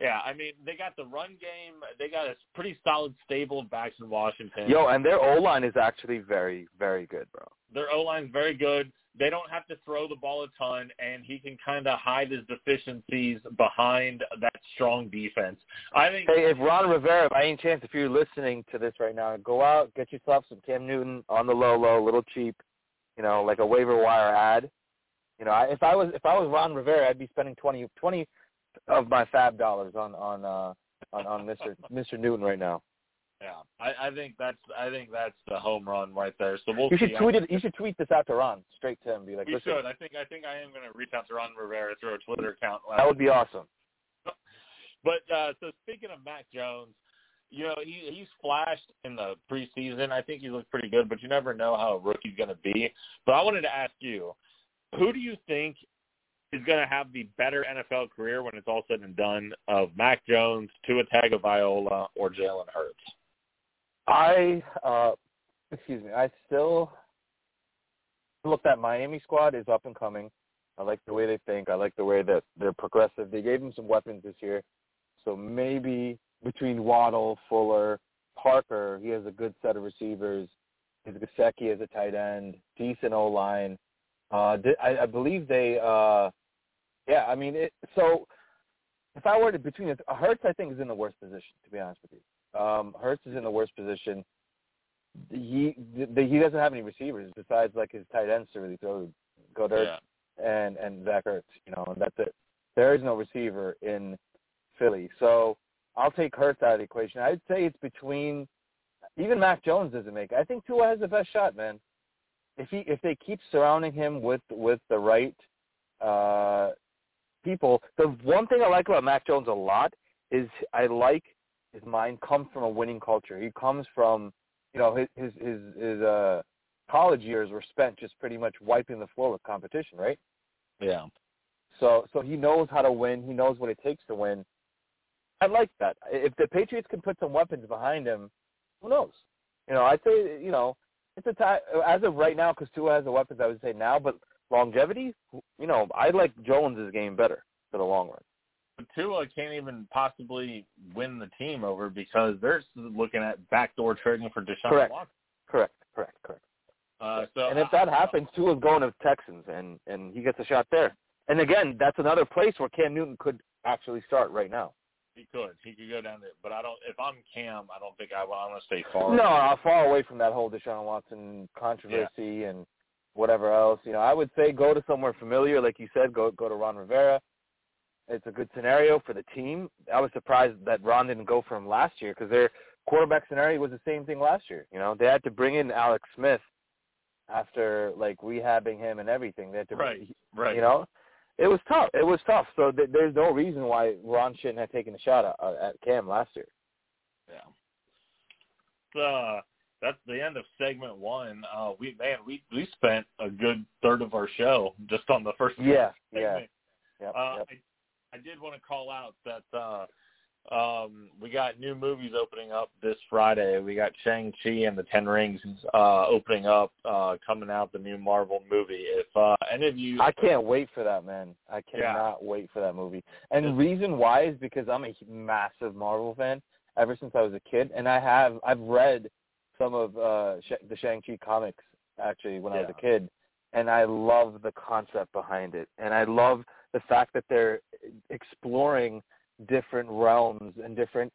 Yeah, I mean, they got the run game. They got a pretty solid stable of backs in Washington. Yo, and their O line is actually very, very good, bro. Their O line's very good. They don't have to throw the ball a ton, and he can kind of hide his deficiencies behind that strong defense. I think. Hey, if Ron Rivera, by any chance, if you're listening to this right now, go out, get yourself some Cam Newton on the low, low, little cheap, you know, like a waiver wire ad. You know, I, if I was if I was Ron Rivera, I'd be spending twenty twenty of my fab dollars on on uh on on Mr. Mr. Newton right now. Yeah, I, I think that's I think that's the home run right there. So we'll You should see. tweet it. You should tweet this out to Ron straight to him. Be like, We should. I think I think I am going to reach out to Ron Rivera through a Twitter account. that would be awesome. But uh, so speaking of Mac Jones, you know he he's flashed in the preseason. I think he looks pretty good, but you never know how a rookie's going to be. But I wanted to ask you, who do you think is going to have the better NFL career when it's all said and done of Mac Jones, Tua Tagovailoa, or Jalen Hurts? I uh excuse me, I still look that Miami squad is up and coming. I like the way they think. I like the way that they're progressive. They gave him some weapons this year. So maybe between Waddle, Fuller, Parker, he has a good set of receivers. His Gesicki as a tight end, decent O line. Uh I, I believe they uh yeah, I mean it so if I were to between Hurts I think is in the worst position, to be honest with you. Um, Hurts is in the worst position. He the, he doesn't have any receivers besides like his tight ends to really throw go Goedert and and Zach Ertz, you know, and that's it. There is no receiver in Philly, so I'll take Hurts out of the equation. I'd say it's between even Mac Jones doesn't make. it. I think Tua has the best shot, man. If he if they keep surrounding him with with the right uh people, the one thing I like about Mac Jones a lot is I like his mind comes from a winning culture. He comes from, you know, his his his, his uh college years were spent just pretty much wiping the floor with competition, right? Yeah. So so he knows how to win. He knows what it takes to win. I like that. If the Patriots can put some weapons behind him, who knows? You know, I'd say you know it's a time as of right now because Tua has the weapons. I would say now, but longevity, you know, I like Jones's game better for the long run. But Tua can't even possibly win the team over because they're looking at backdoor trading for Deshaun Correct. Watson. Correct, correct, correct. Uh, so and if that happens, Tua's going to Texans, and and he gets a shot there. And again, that's another place where Cam Newton could actually start right now. He could. He could go down there. But I don't. If I'm Cam, I don't think I want to stay far. No, far away from that whole Deshaun Watson controversy and whatever else. You know, I would say go to somewhere familiar, like you said. Go go to Ron Rivera. It's a good scenario for the team. I was surprised that Ron didn't go for him last year because their quarterback scenario was the same thing last year. You know, they had to bring in Alex Smith after like rehabbing him and everything. They had to, right, right. You know, it was tough. It was tough. So th- there's no reason why Ron shouldn't have taken a shot at, uh, at Cam last year. Yeah. Uh, that's the end of segment one. Uh, we man, we we spent a good third of our show just on the first. Yeah, segment. yeah. Yep, uh, yep. I, I did want to call out that uh, um, we got new movies opening up this Friday. We got Shang Chi and the Ten Rings uh, opening up, uh, coming out the new Marvel movie. If uh, any of you, I can't wait for that, man. I cannot Yeah. wait for that movie. And the reason why is because I'm a massive Marvel fan ever since I was a kid, and I have I've read some of uh Sh- the Shang Chi comics actually when I was a kid, and I love the concept behind it, and I love the fact that they're exploring different realms and different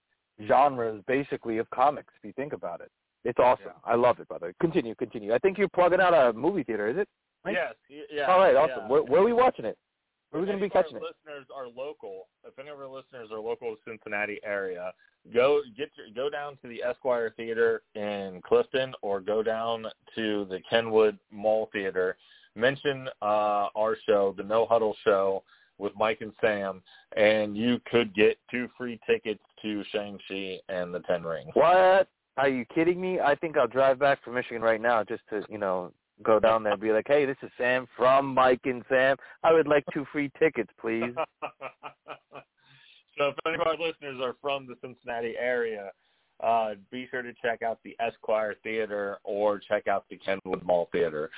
genres, basically of comics. If you think about it, it's awesome. Yeah. I love it, brother. Continue, continue. I think you're plugging out a movie theater, is it? Right? yes, yeah. All right, awesome. yeah. Where, where are we watching it? Where are we going to be catching our it? Listeners are local. If any of our listeners are local to Cincinnati area, go get your, go down to the Esquire Theater in Clifton, or go down to the Kenwood Mall Theater. Mention uh, our show, the No Huddle Show, with Mike and Sam, and you could get two free tickets to Shang Chi and the Ten Rings. What? Are you kidding me? I think I'll drive back from Michigan right now just to, you know, go down there and be like, hey, this is Sam from Mike and Sam. I would like two free tickets, please. so if any of our listeners are from the Cincinnati area, uh, be sure to check out the Esquire Theater or check out the Kenwood Mall Theater.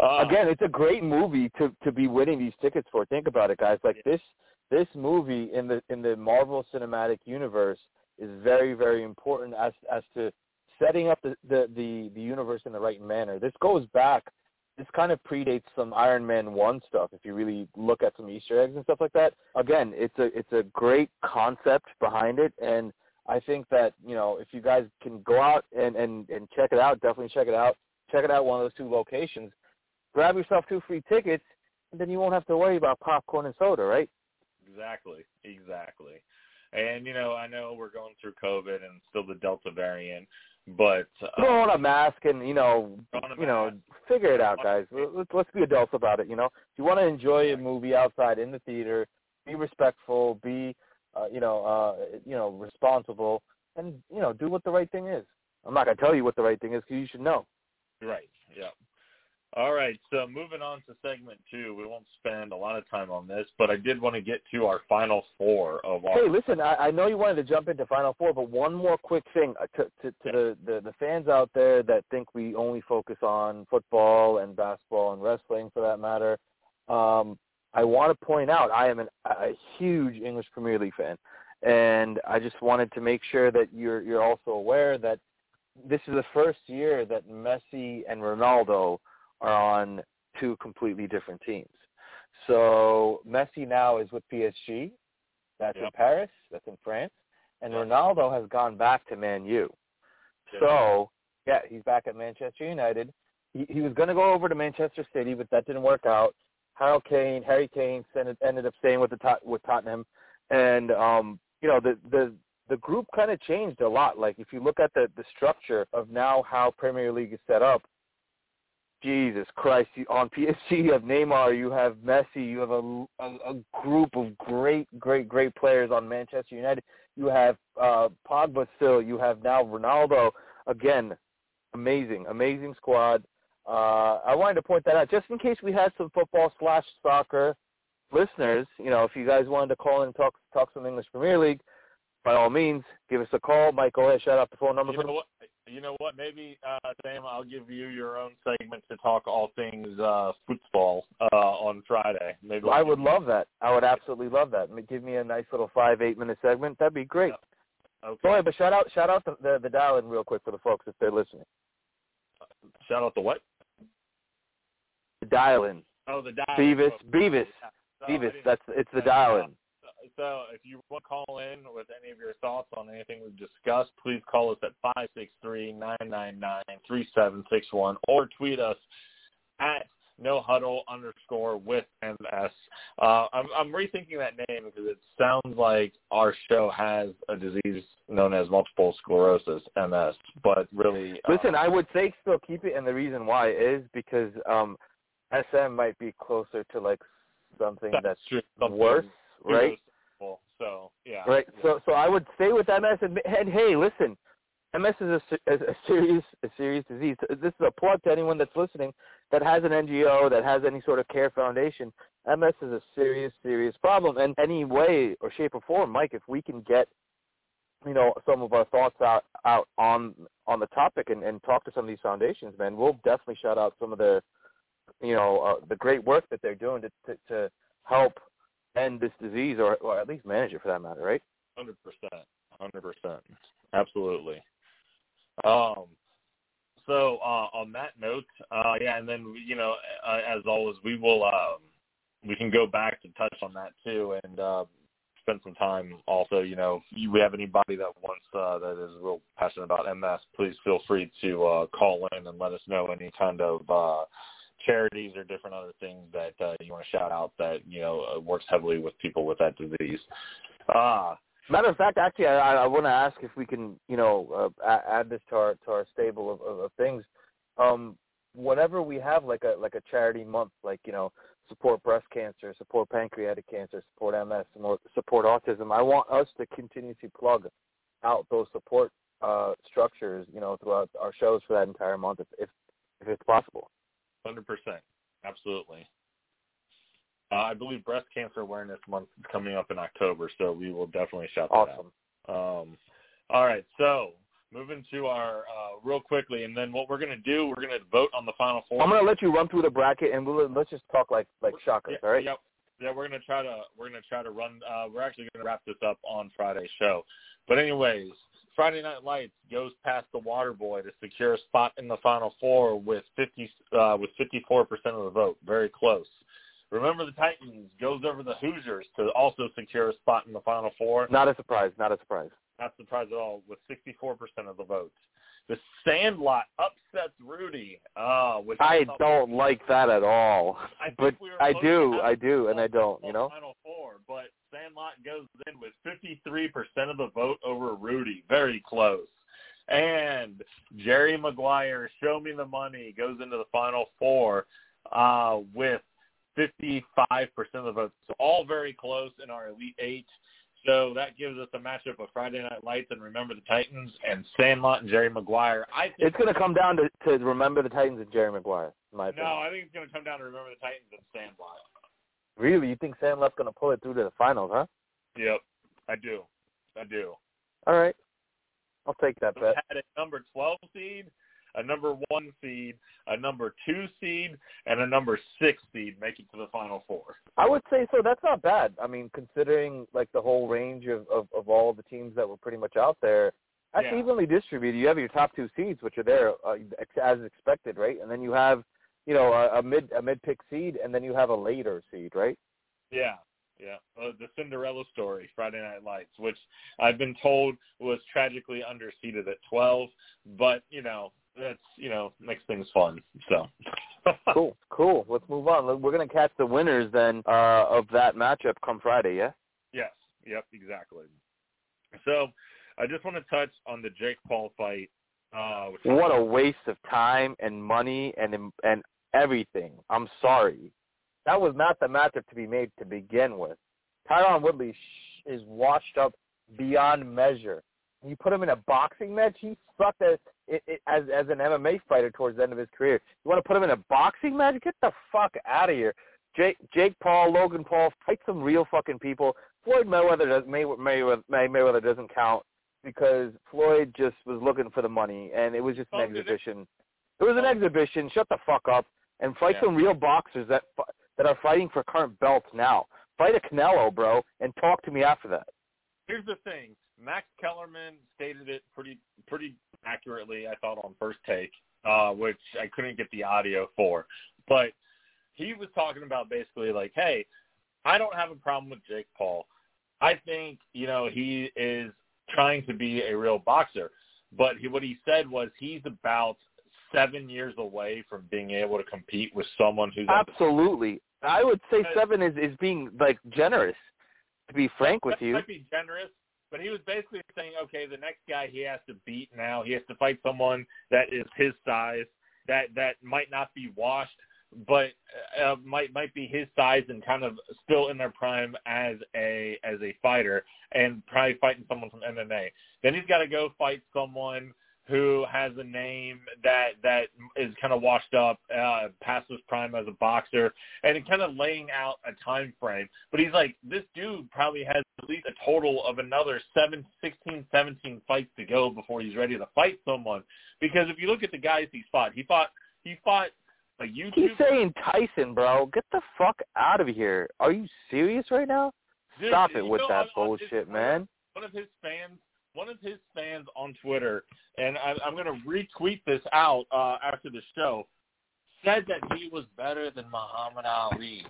Uh, Again, it's a great movie to to be winning these tickets for. Think about it, guys. Like this this movie in the in the Marvel Cinematic Universe is very very important as as to setting up the the the, the universe in the right manner. This goes back. This kind of predates some Iron Man one stuff. If you really look at some Easter eggs and stuff like that. Again, it's a it's a great concept behind it, and I think that you know if you guys can go out and and and check it out, definitely check it out. Check it out one of those two locations grab yourself two free tickets, and then you won't have to worry about popcorn and soda, right? Exactly, exactly. And you know, I know we're going through COVID and still the Delta variant, but uh, Throw on a mask and you know, Throw on a you know, figure it out, guys. Let's let's be adults about it. You know, if you want to enjoy a movie outside in the theater, be respectful, be uh, you know, uh, you know, responsible, and you know, do what the right thing is. I'm not gonna tell you what the right thing is because you should know. Right. Yeah. All right. So moving on to segment two, we won't spend a lot of time on this, but I did want to get to our final four of our. Hey, listen, I, I know you wanted to jump into Final Four, but one more quick thing uh, to, to, to the, the, the fans out there that think we only focus on football and basketball and wrestling, for that matter. Um, I want to point out I am an, a huge English Premier League fan, and I just wanted to make sure that you're you're also aware that this is the first year that Messi and Ronaldo are on two completely different teams. So Messi now is with PSG. That's in Paris. That's in France. And Yep. Ronaldo has gone back to Man U. So, yeah, he's back at Manchester United. He, he was going to go over to Manchester City, but that didn't work out. Harry Kane, Harry Kane ended, ended up staying with the Tot- with Tottenham, and um, you know the the the group kind of changed a lot. Like if you look at the the structure of now how Premier League is set up, Jesus Christ! You, on PSG, you have Neymar, you have Messi, you have a, a, a group of great, great, great players on Manchester United. You have uh, Pogba still. You have now Ronaldo. Again, amazing, amazing squad. Uh, I wanted to point that out just in case we had some football slash soccer listeners. You know, if you guys wanted to call in and talk talk some English Premier League, by all means, give us a call. Michael, go ahead, shout out the phone number. You know what? You know what? Maybe uh, Sam, I'll give you your own segment to talk all things uh, football uh, on Friday. Maybe I would love that. I would absolutely love that. Give me a nice little five, eight minute segment. That'd be great. Okay. Go but shout out, shout out the, the, the dial in real quick for the folks if they're listening. Shout out to what? The dial in. Oh, the dial in. Beavis, Beavis, Yeah. Beavis. That's it's the dial in. So if you want to call in with any of your thoughts on anything we've discussed, please call us at five six three nine nine nine three seven six one or tweet us at no huddle underscore with ms. Uh, I'm, I'm rethinking that name because it sounds like our show has a disease known as multiple sclerosis, MS, but really. Uh, Listen, I would say still keep it, and the reason why is because um, SM might be closer to like something that's, that's something worse, right? So yeah. Right. So so I would stay with MS and, and hey, listen, MS is a, a, serious a serious disease. This is a plug to anyone that's listening that has an NGO that has any sort of care foundation. MS is a serious serious problem, and any way or shape or form, Mike, if we can get you know some of our thoughts out out on on the topic and, and talk to some of these foundations, man, we'll definitely shout out some of the you know uh, the great work that they're doing to to, to help end this disease or or at least manage it for that matter, right? Hundred percent, hundred percent, absolutely. Um, so uh, on that note, uh, yeah, and then you know, uh, as always, we will um, we can go back to touch on that too, and uh, spend some time. Also, you know, if we have anybody that wants uh, that is real passionate about MS, please feel free to uh, call in and let us know any kind of uh, charities or different other things that uh, you want to shout out that you know uh, works heavily with people with that disease. Uh, Matter of fact, actually, I, I want to ask if we can, you know, uh, add this to our to our stable of, of, of things. Um, whenever we have like a like a charity month, like you know, support breast cancer, support pancreatic cancer, support MS, support autism, I want us to continuously plug out those support uh, structures, you know, throughout our shows for that entire month, if if, if it's possible. Hundred percent, absolutely. Uh, I believe Breast Cancer Awareness Month is coming up in October, so we will definitely shout that out. Um, all right, so moving to our uh, real quickly, and then what we're going to do, we're going to vote on the final four. I'm going to let you run through the bracket, and we'll let's just talk like like shockers, yeah, all right? Yep. Yeah, we're gonna try to we're gonna try to run. Uh, we're actually gonna wrap this up on Friday's show. But anyways, Friday Night Lights goes past the Water Boy to secure a spot in the Final Four with 50 uh, with 54 percent of the vote. Very close. Remember the Titans goes over the Hoosiers to also secure a spot in the Final Four. Not a surprise. Not a surprise. Not a surprise at all with 64% of the votes. The Sandlot upsets Rudy. Uh, which I don't like that at all. I but we I do, I do, and I don't. You know. Final Four, but Sandlot goes in with 53% of the vote over Rudy. Very close. And Jerry Maguire, show me the money, goes into the Final Four uh, with 55% of the votes. So all very close in our Elite Eight. So that gives us a matchup of Friday Night Lights and Remember the Titans and Sandlot and Jerry Maguire. I think it's going to come down to, to Remember the Titans and Jerry Maguire. My opinion. No, I think it's going to come down to Remember the Titans and Sandlot. Really, you think Sandlot's going to pull it through to the finals, huh? Yep, I do. I do. All right, I'll take that bet. Had a number twelve seed a number one seed, a number two seed, and a number six seed make it to the final four. I would say so. That's not bad. I mean, considering like the whole range of of, of all the teams that were pretty much out there, that's yeah. evenly distributed. You have your top two seeds, which are there uh, as expected, right? And then you have, you know, a, a mid a mid pick seed, and then you have a later seed, right? Yeah, yeah, uh, the Cinderella story, Friday Night Lights, which I've been told was tragically underseeded at 12, but you know that's you know makes things fun. So cool, cool. Let's move on. We're gonna catch the winners then uh, of that matchup come Friday. Yeah. Yes. Yep. Exactly. So I just want to touch on the Jake Paul fight. Uh, what a waste of time and money and and everything. I'm sorry. That was not the matchup to be made to begin with. Tyron Woodley is washed up beyond measure. You put him in a boxing match, he sucked as it, it, as as an MMA fighter towards the end of his career. You want to put him in a boxing match? Get the fuck out of here. Jake Jake Paul, Logan Paul, fight some real fucking people. Floyd Mayweather does May, Mayweather, Mayweather doesn't count because Floyd just was looking for the money and it was just an oh, exhibition. It? it was an oh. exhibition. Shut the fuck up and fight yeah. some real boxers that that are fighting for current belts now. Fight a Canelo, bro, and talk to me after that. Here's the thing. Max Kellerman stated it pretty pretty accurately, I thought, on first take, uh, which I couldn't get the audio for. But he was talking about basically like, hey, I don't have a problem with Jake Paul. I think, you know, he is trying to be a real boxer. But he, what he said was he's about seven years away from being able to compete with someone who's absolutely. I would say seven is is being like generous. To be frank with that you, might be generous, but he was basically saying, okay, the next guy he has to beat now, he has to fight someone that is his size, that that might not be washed, but uh, might might be his size and kind of still in their prime as a as a fighter, and probably fighting someone from MMA. Then he's got to go fight someone who has a name that that is kind of washed up uh, past his prime as a boxer, and kind of laying out a time frame. But he's like, this dude probably has least a total of another seven, sixteen, seventeen fights to go before he's ready to fight someone. Because if you look at the guys he fought, he fought he fought a YouTube. He's saying Tyson, bro. Get the fuck out of here. Are you serious right now? Dude, Stop it with know, that on- on his- bullshit, man. One of his fans, one of his fans on Twitter, and I, I'm going to retweet this out uh, after the show, said that he was better than Muhammad Ali.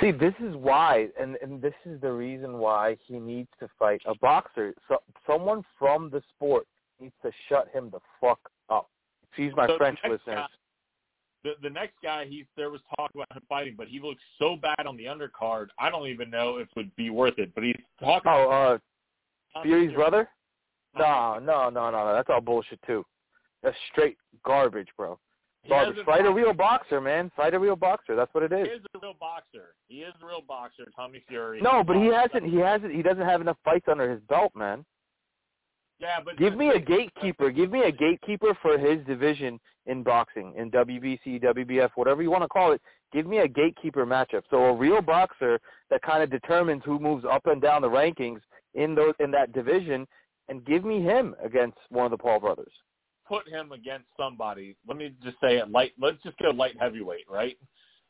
See, this is why, and and this is the reason why he needs to fight a boxer. So someone from the sport needs to shut him the fuck up. Excuse my So French, listeners. guy- The, the next guy, he there was talk about him fighting, but he looks so bad on the undercard. I don't even know if it would be worth it. But he's talking. Oh, uh, about Fury's brother? No, no, no, no, no. That's all bullshit too. That's straight garbage, bro. He Garbage. hasn't Fight a real boxer, man. Fight a real boxer. That's what it is. He is. a real boxer. He is a real boxer, Tommy Fury. No, but he hasn't. He hasn't. He doesn't have enough fights under his belt, man. Yeah, but Give me a gatekeeper. Give me a gatekeeper for his division in boxing, in WBC, WBF, whatever you want to call it. Give me a gatekeeper matchup. So a real boxer that kind of determines who moves up and down the rankings in those in that division, and give me him against one of the Paul brothers. Put him against somebody. Let me just say it light. Let's just go light heavyweight, right?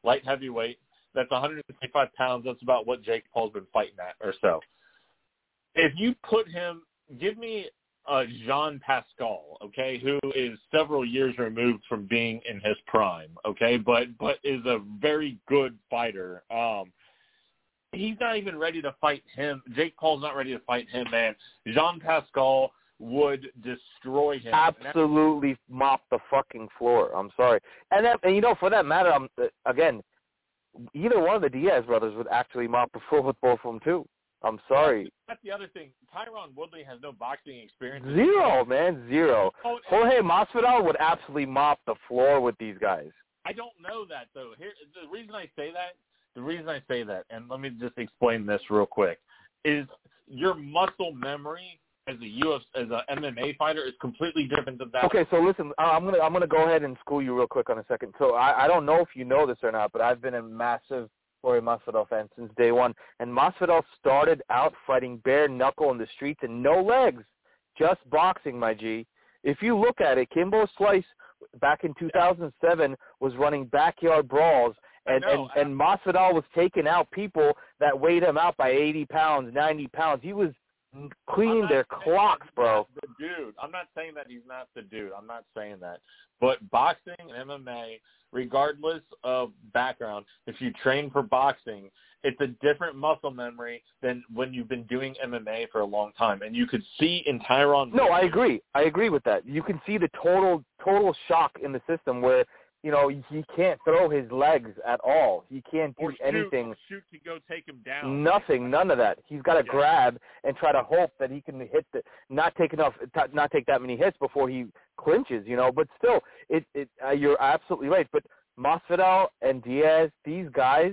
Light heavyweight. That's 125 pounds. That's about what Jake Paul's been fighting at, or so. If you put him, give me uh, Jean Pascal, okay, who is several years removed from being in his prime, okay, but but is a very good fighter. Um, he's not even ready to fight him. Jake Paul's not ready to fight him, man. Jean Pascal would destroy him. Absolutely mop the fucking floor. I'm sorry, and that, and you know for that matter, I'm uh, again, either one of the Diaz brothers would actually mop the floor with both of them too. I'm sorry, That's the other thing. Tyron Woodley has no boxing experience. zero man, zero. Oh, Jorge Masvidal would absolutely mop the floor with these guys. I don't know that though. Here, the reason I say that, the reason I say that, and let me just explain this real quick, is your muscle memory as a UFC, as a MMA fighter is completely different than that. Okay, so listen, I- I'm gonna I'm gonna go ahead and school you real quick on a second. So I, I don't know if you know this or not, but I've been a massive Jorge Masvidal fan since day one, and Masvidal started out fighting bare knuckle in the streets and no legs, just boxing, my G. If you look at it, Kimbo Slice back in 2007 was running backyard brawls, and know. and and Masvidal was taking out people that weighed him out by 80 pounds, 90 pounds. He was cleaning their clocks, bro. The dude. I'm not saying that he's not the dude. I'm not saying that. But boxing and MMA, regardless of background, if you train for boxing, it's a different muscle memory than when you've been doing MMA for a long time. And you could see in Tyron. No, I agree. I agree with that. You can see the total total shock in the system where you know he can't throw his legs at all. He can't do or shoot, anything. shoot to go take him down. Nothing, none of that. He's got to Yeah. grab and try to hope that he can hit the not take enough, not take that many hits before he clinches. You know, but still, it it uh, you're absolutely right. But Masvidal and Diaz, these guys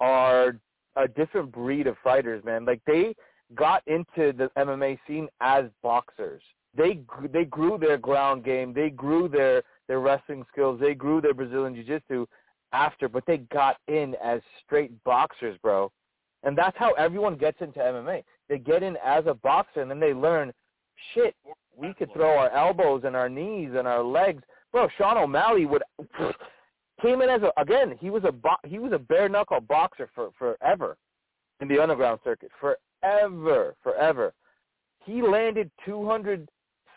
are a different breed of fighters, man. Like they got into the MMA scene as boxers. They they grew their ground game. They grew their their wrestling skills. They grew their Brazilian jiu-jitsu after, but they got in as straight boxers, bro. And that's how everyone gets into MMA. They get in as a boxer, and then they learn, shit, we could throw our elbows and our knees and our legs. Bro, Sean O'Malley would came in as a again. He was a bo- he was a bare knuckle boxer for forever in the underground circuit, forever, forever. He landed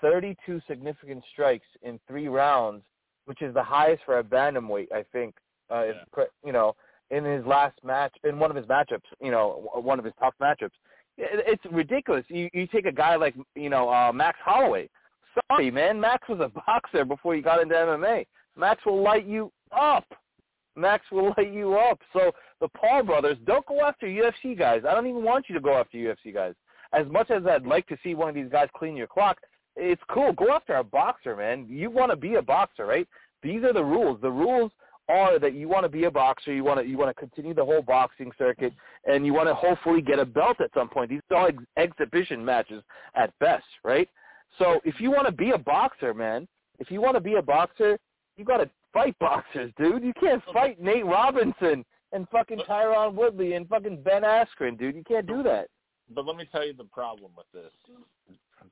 232 significant strikes in three rounds, which is the highest for a bantamweight, I think. Uh, if, you know, in his last match, in one of his matchups, you know, one of his tough matchups. It's ridiculous. You you take a guy like you know uh, Max Holloway, sorry, man. Max was a boxer before he got into MMA. Max will light you up. Max will light you up. So the Paul brothers, don't go after UFC guys. I don't even want you to go after UFC guys. As much as I'd like to see one of these guys clean your clock, it's cool. Go after a boxer, man. You want to be a boxer, right? These are the rules. The rules are that you want to be a boxer, you want to you want to continue the whole boxing circuit, and you want to hopefully get a belt at some point. These are all ex- exhibition matches at best, right? So if you want to be a boxer, man, if you want to be a boxer, you got to fight boxers, dude. You can't fight Nate Robinson and fucking Tyron Woodley and fucking Ben Askren, dude. You can't do that. But let me tell you the problem with this.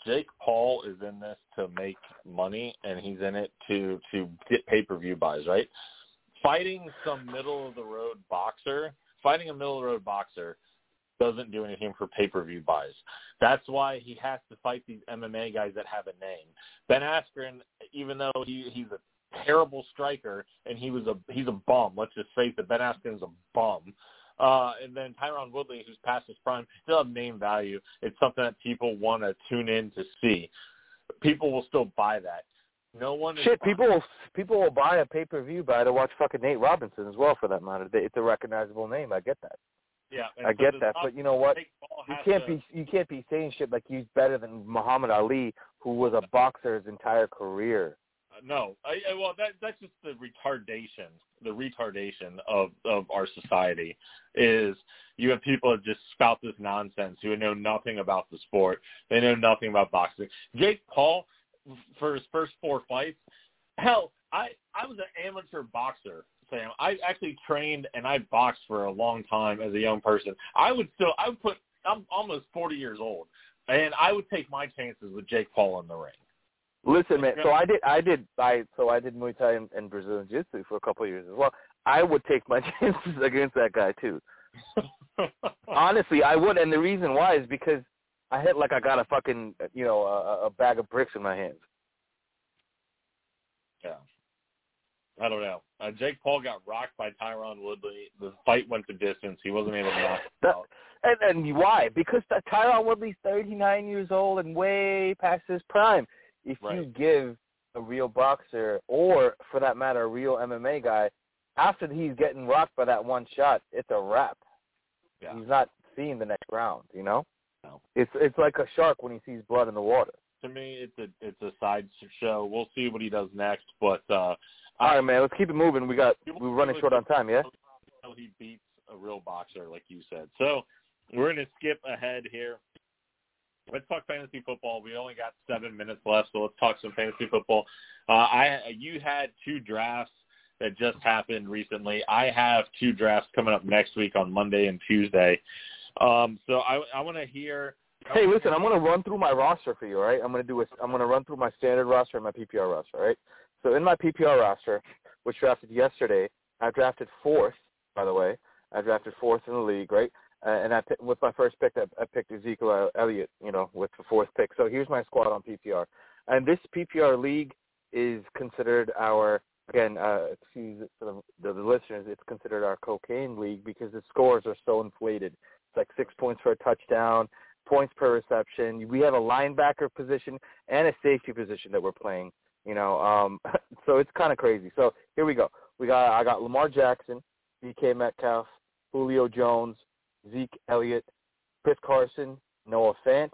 Jake Paul is in this to make money, and he's in it to to get pay per view buys, right? Fighting some middle of the road boxer, fighting a middle of the road boxer doesn't do anything for pay per view buys. That's why he has to fight these MMA guys that have a name. Ben Askren, even though he he's a terrible striker and he was a he's a bum. Let's just face it, Ben Askren is a bum. Uh, and then Tyron Woodley, who's past his prime, still have name value. It's something that people want to tune in to see. People will still buy that. No one. Shit, people will people will buy a pay per view buy to watch fucking Nate Robinson as well, for that matter. It's a recognizable name. I get that. Yeah, I so get that, but you know what? You can't to- be you can't be saying shit like he's better than Muhammad Ali, who was a boxer his entire career. No, I, I, well, that that's just the retardation. The retardation of of our society is you have people that just spout this nonsense who know nothing about the sport. They know nothing about boxing. Jake Paul, for his first four fights, hell, I I was an amateur boxer. Sam, I actually trained and I boxed for a long time as a young person. I would still, I would put, I'm almost 40 years old, and I would take my chances with Jake Paul in the ring. Listen, man. So I did, I did, I so I did Muay Thai and, and Brazilian Jiu-Jitsu for a couple of years as well. I would take my chances against that guy too. Honestly, I would, and the reason why is because I hit like I got a fucking, you know, a, a bag of bricks in my hands. Yeah. I don't know. Uh, Jake Paul got rocked by Tyron Woodley. The fight went the distance. He wasn't able to knock him out. And and why? Because Tyron Woodley's 39 years old and way past his prime. If you give a real boxer, or for that matter, a real MMA guy, after he's getting rocked by that one shot, it's a wrap. Yeah. He's not seeing the next round. You know, No. it's it's like a shark when he sees blood in the water. To me, it's a it's a side show. We'll see what he does next, but uh, All right, man. Let's keep it moving. We got we're running short on time. Yeah. until he beats a real boxer, like you said. So we're going to skip ahead here. Let's talk fantasy football. We only got seven minutes left, so let's talk some fantasy football. Uh, I you had two drafts that just happened recently. I have two drafts coming up next week on Monday and Tuesday. Um, so I, I want to hear. Hey, listen, I'm going to run through my roster for you, all right? I'm going to do a, I'm going to run through my standard roster and my PPR roster, all right? So in my PPR roster, which drafted yesterday, I drafted fourth, by the way. I drafted fourth in the league, right? Uh, and I with my first pick, I, I picked Ezekiel Elliott, you know, with the fourth pick. So here's my squad on PPR. And this PPR league is considered our again, uh, excuse for the, the, listeners, it's considered our cocaine league because the scores are so inflated. It's like six points for a touchdown, points per reception. We have a linebacker position and a safety position that we're playing. You know, um, so it's kind of crazy. So here we go. We got I got Lamar Jackson, DK Metcalf, Julio Jones, Zeke Elliott, Chris Carson, Noah Fant,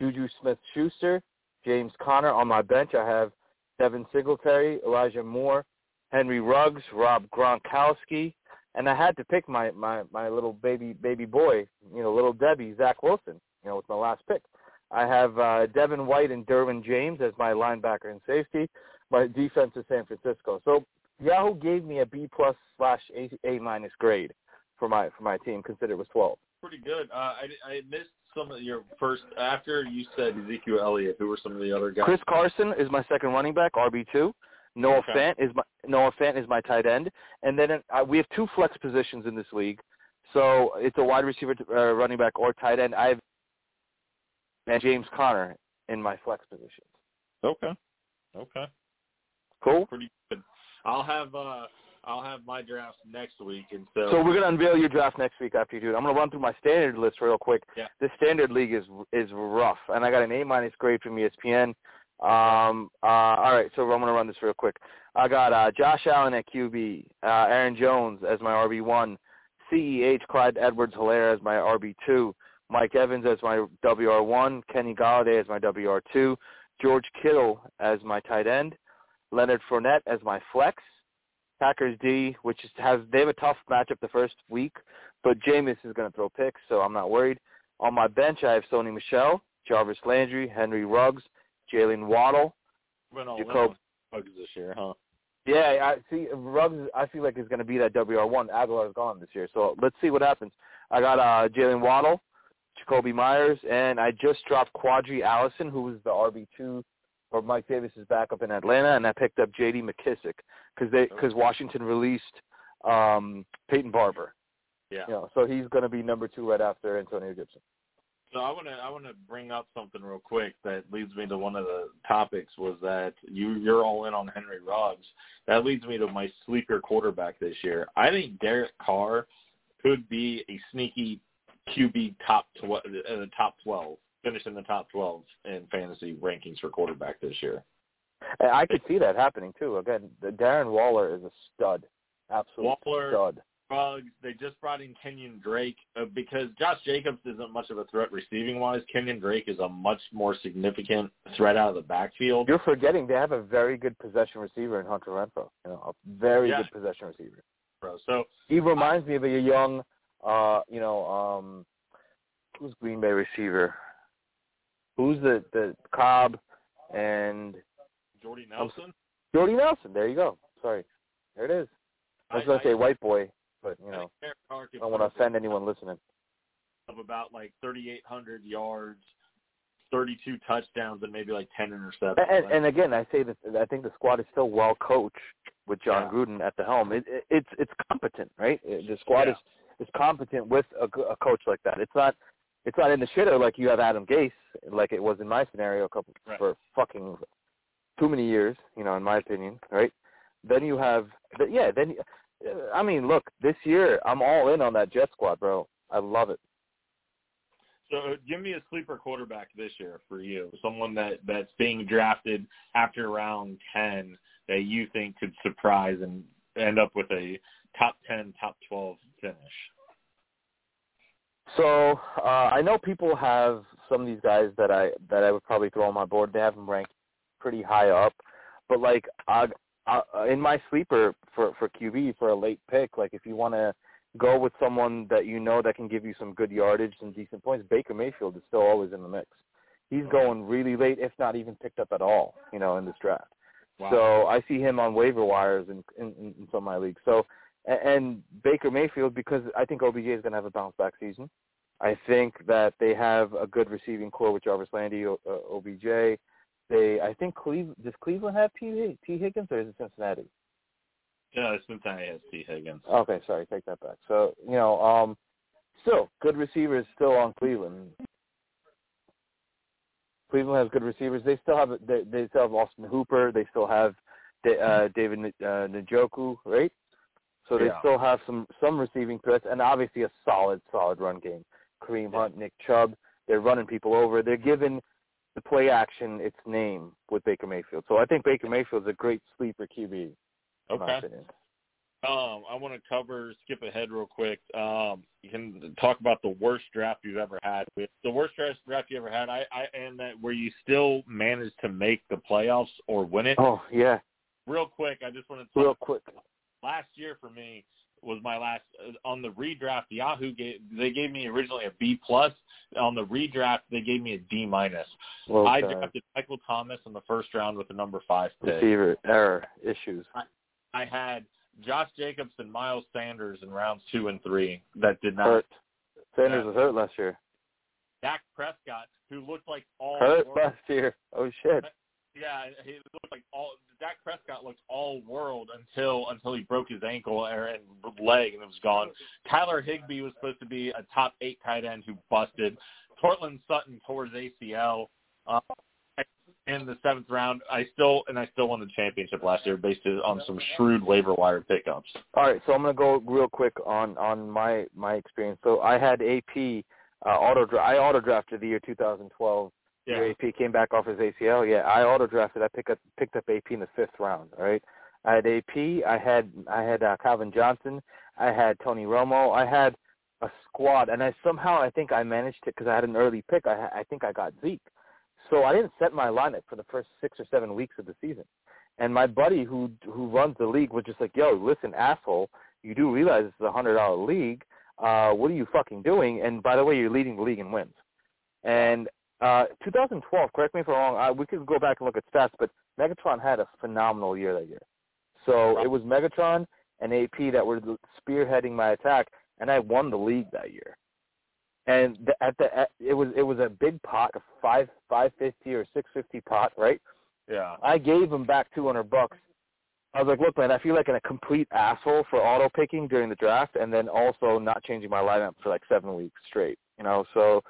Juju Smith-Schuster, James Conner. On my bench, I have Devin Singletary, Elijah Moore, Henry Ruggs, Rob Gronkowski, and I had to pick my my my little baby baby boy, you know, little Debbie, Zach Wilson, you know, with my last pick. I have uh, Devin White and Derwin James as my linebacker and safety. My defense is San Francisco. So Yahoo gave me a B plus slash A A minus grade for my for my team. Consider it was twelve. Pretty good. Uh, I, I missed some of your first after you said Ezekiel Elliott. Who were some of the other guys? Chris Carson is my second running back, RB two. Noah Okay. Fant is my Noah Fant is my tight end, and then uh, we have two flex positions in this league. So it's a wide receiver, uh, running back, or tight end. I have and James Conner in my flex positions. Okay. Okay. Cool. Pretty good. I'll have uh I'll have my drafts next week, and so, So we're gonna unveil your draft next week after you do it. I'm gonna run through my standard list real quick. Yeah. The standard league is is rough, and I got an A minus grade from ESPN. Um, uh, all right, so I'm going to run this real quick. I got uh, Josh Allen at QB, uh, Aaron Jones as my RB1, CEH Clyde Edwards-Helaire as my RB2, Mike Evans as my WR1, Kenny Golladay as my WR2, George Kittle as my tight end, Leonard Fournette as my flex, Packers D, which is, has they have a tough matchup the first week, but Jameis is going to throw picks, so I'm not worried. On my bench, I have Sony Michel, Jarvis Landry, Henry Ruggs, Jaylen Waddle, Jacob- Bugs this year, huh? Yeah, I see. Ruggs, I feel like he's going to be that WR one. Agholor's gone this year, so let's see what happens. I got uh, Jaylen Waddle, Jakobi Meyers, and I just dropped Qadree Ollison, who was the RB two, or Mike Davis's backup in Atlanta, and I picked up J.D. McKissick because they because Washington released um, Peyton Barber. Yeah. You know, so he's going to be number two right after Antonio Gibson. So I want to I want to bring up something real quick that leads me to one of the topics was that you you're all in on Henry Ruggs. That leads me to my sleeper quarterback this year. I think Derek Carr could be a sneaky QB top tw- uh, the top twelve, finish in the top twelve in fantasy rankings for quarterback this year. I could see that happening too. Again, Darren Waller is a stud, absolute Waller- stud. Ruggs, they just brought in Kenyon Drake uh, because Josh Jacobs isn't much of a threat receiving wise. Kenyon Drake is a much more significant threat out of the backfield. You're forgetting they have a very good possession receiver in Hunter Renfrow. You know, a very Yeah. good possession receiver. Bro. So He reminds me of a young, uh, you know, um, who's Green Bay receiver? Who's the the Cobb and Jordy Nelson. Jordy Nelson? There you go. Sorry, there it is. I was gonna say white boy, but you I know, think Derek Carr could I don't want to offend anyone listening. of about like 3,800 yards, 32 touchdowns, and maybe like 10 interceptions. And, and again, I say that I think the squad is still well coached with Jon Yeah. Gruden at the helm. It, it, it's it's competent, right? The squad Yeah. is is competent with a, a coach like that. It's not it's not in the shitter like you have Adam Gase, like it was in my scenario a couple Right. for fucking too many years, you know, in my opinion, right? Then you have, yeah, then uh, I mean, look, this year I'm all in on that Jet squad, bro. I love it. so uh, give me a sleeper quarterback this year for you, someone that that's being drafted after round 10 that you think could surprise and end up with a top 10, top 12 finish. So uh, I know people have some of these guys that I that I would probably throw on my board. They have them ranked pretty high up, but like I, I, in my sleeper for for QB for a late pick, like if you want to go with someone that you know that can give you some good yardage and decent points, Baker Mayfield is still always in the mix. He's going really late, if not even picked up at all, you know, in this draft. Wow. So I see him on waiver wires in, in, in some of my leagues. So and Baker Mayfield because I think OBJ is going to have a bounce back season. I think that they have a good receiving core with Jarvis Landry, O- uh, OBJ. They, I think Cleve, does Cleveland have T. T. Higgins or is it Cincinnati? yeah, Cincinnati has T. Higgins. Okay, sorry, take that back. So you know, um, still good receivers still on Cleveland. Cleveland has good receivers. They still have they, they still have Austin Hooper. They still have uh, David uh, Njoku, right? So they Yeah. still have some some receiving threats, and obviously a solid solid run game. Kareem. Hunt, Nick Chubb. They're running people over. They're giving the play action its name with Baker Mayfield. So I think Baker Mayfield's a great sleeper QB. Okay. Um, I want to cover, skip ahead real quick. Um, you can talk about the worst draft you've ever had. The worst draft draft you ever had, I, I and that where you still managed to make the playoffs or win it. Oh yeah, Real quick, I just want to talk. real quick. Last year for me was my last uh, on the redraft. Yahoo gave they gave me originally a B plus. On the redraft, they gave me a D minus. Well I drafted Michael Thomas in the first round with the number five pick. receiver error issues. I had Josh Jacobs and Miles Sanders in rounds two and three that did not. Hurt. Sanders was hurt last year. Dak Prescott, who looked like all Hurt world, last year. Oh shit. Yeah, he looked like all Dak Prescott looked all world until until he broke his ankle and leg and it was gone. Tyler Higbee was supposed to be a top eight tight end who busted. Courtland Sutton tore his ACL. Uh, in the seventh round, I still and I still won the championship last year based on some shrewd waiver wire pickups. All right, so I'm gonna go real quick on on my my experience. So I had AP uh, auto I auto drafted the year 2012 Yeah. AP came back off his ACL. Yeah, I auto drafted. I picked up picked up AP in the fifth round. All right. I had AP. I had I had uh, Calvin Johnson. I had Tony Romo. I had a squad, and I somehow I think I managed it because I had an early pick. I I think I got Zeke, so I didn't set my lineup for the first six or seven weeks of the season. And my buddy who who runs the league was just like, "Yo, listen, asshole, you do realize this is a hundred dollar league. Uh, what are you fucking doing? And by the way, you're leading the league in wins." And uh, 2012, correct me if I'm wrong. Uh, we could go back and look at stats, but Megatron had a phenomenal year that year. So it was Megatron and AP that were spearheading my attack, and I won the league that year. And the, at the at, it was it was a big pot, a five five fifty or six fifty pot, right? Yeah. I gave him back two hundred bucks. I was like, look, man, I feel like a complete asshole for auto picking during the draft, and then also not changing my lineup for like seven weeks straight. You know, so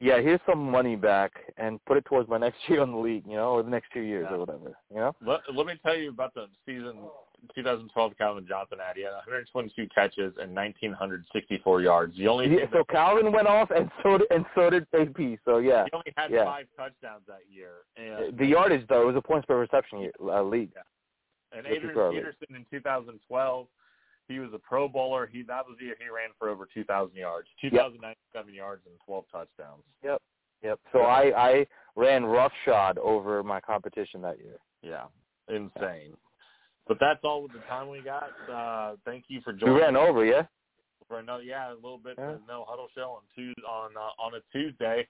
yeah, here's some money back and put it towards my next year on the league, you know, or the next two years Yeah. or whatever. You know. Let, let me tell you about the season 2012 Calvin Johnson had. He had 122 catches and 1,964 yards. The only Yeah, so Calvin went off, and so did, and so did AP. So yeah, he only had yeah. five touchdowns that year. And, the yardage though it was a points per reception year, uh, league. and which is Adrian. Peterson in 2012, he was a Pro Bowler. He that was the year he ran for over 2,000 yards, 2,097 yards and 12 touchdowns. Yep. Yep. So I I ran roughshod over my competition that year. Yeah, insane. But that's all with the time we got. Uh, thank you for joining. We ran over, yeah. for another yeah a little bit Yeah. no huddle show on Tuesday on uh, on a Tuesday.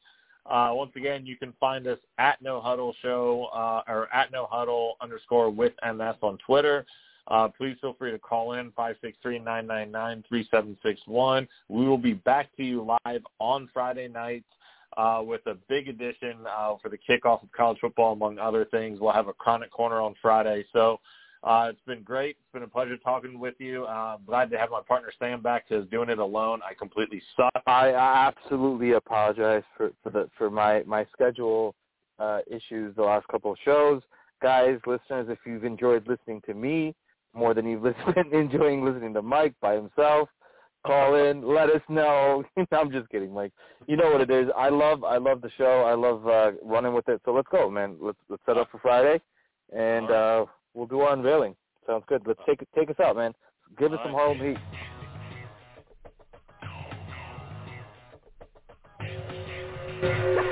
Uh, once again, you can find us at No Huddle Show uh, or at No Huddle underscore with MS on Twitter. Uh, please feel free to call in five six three nine nine nine three seven six one. We will be back to you live on Friday nights uh, with a big edition uh, for the kickoff of college football, among other things. We'll have a chronic corner on Friday. So uh, it's been great. It's been a pleasure talking with you. Uh, glad to have my partner Sam back because doing it alone, I completely suck. I, I absolutely apologize for for the for my my schedule uh, issues the last couple of shows, guys, listeners. If you've enjoyed listening to me more than you've listened, enjoying listening to Mike by himself, call in, let us know. I'm just kidding, Mike. You know what it is. I love I love the show. I love uh, running with it. So let's go, man. Let's let's set up for Friday, and All uh, we'll do our unveiling. Sounds good. Let's take take us out, man. Give us All some right. Harlem Heat.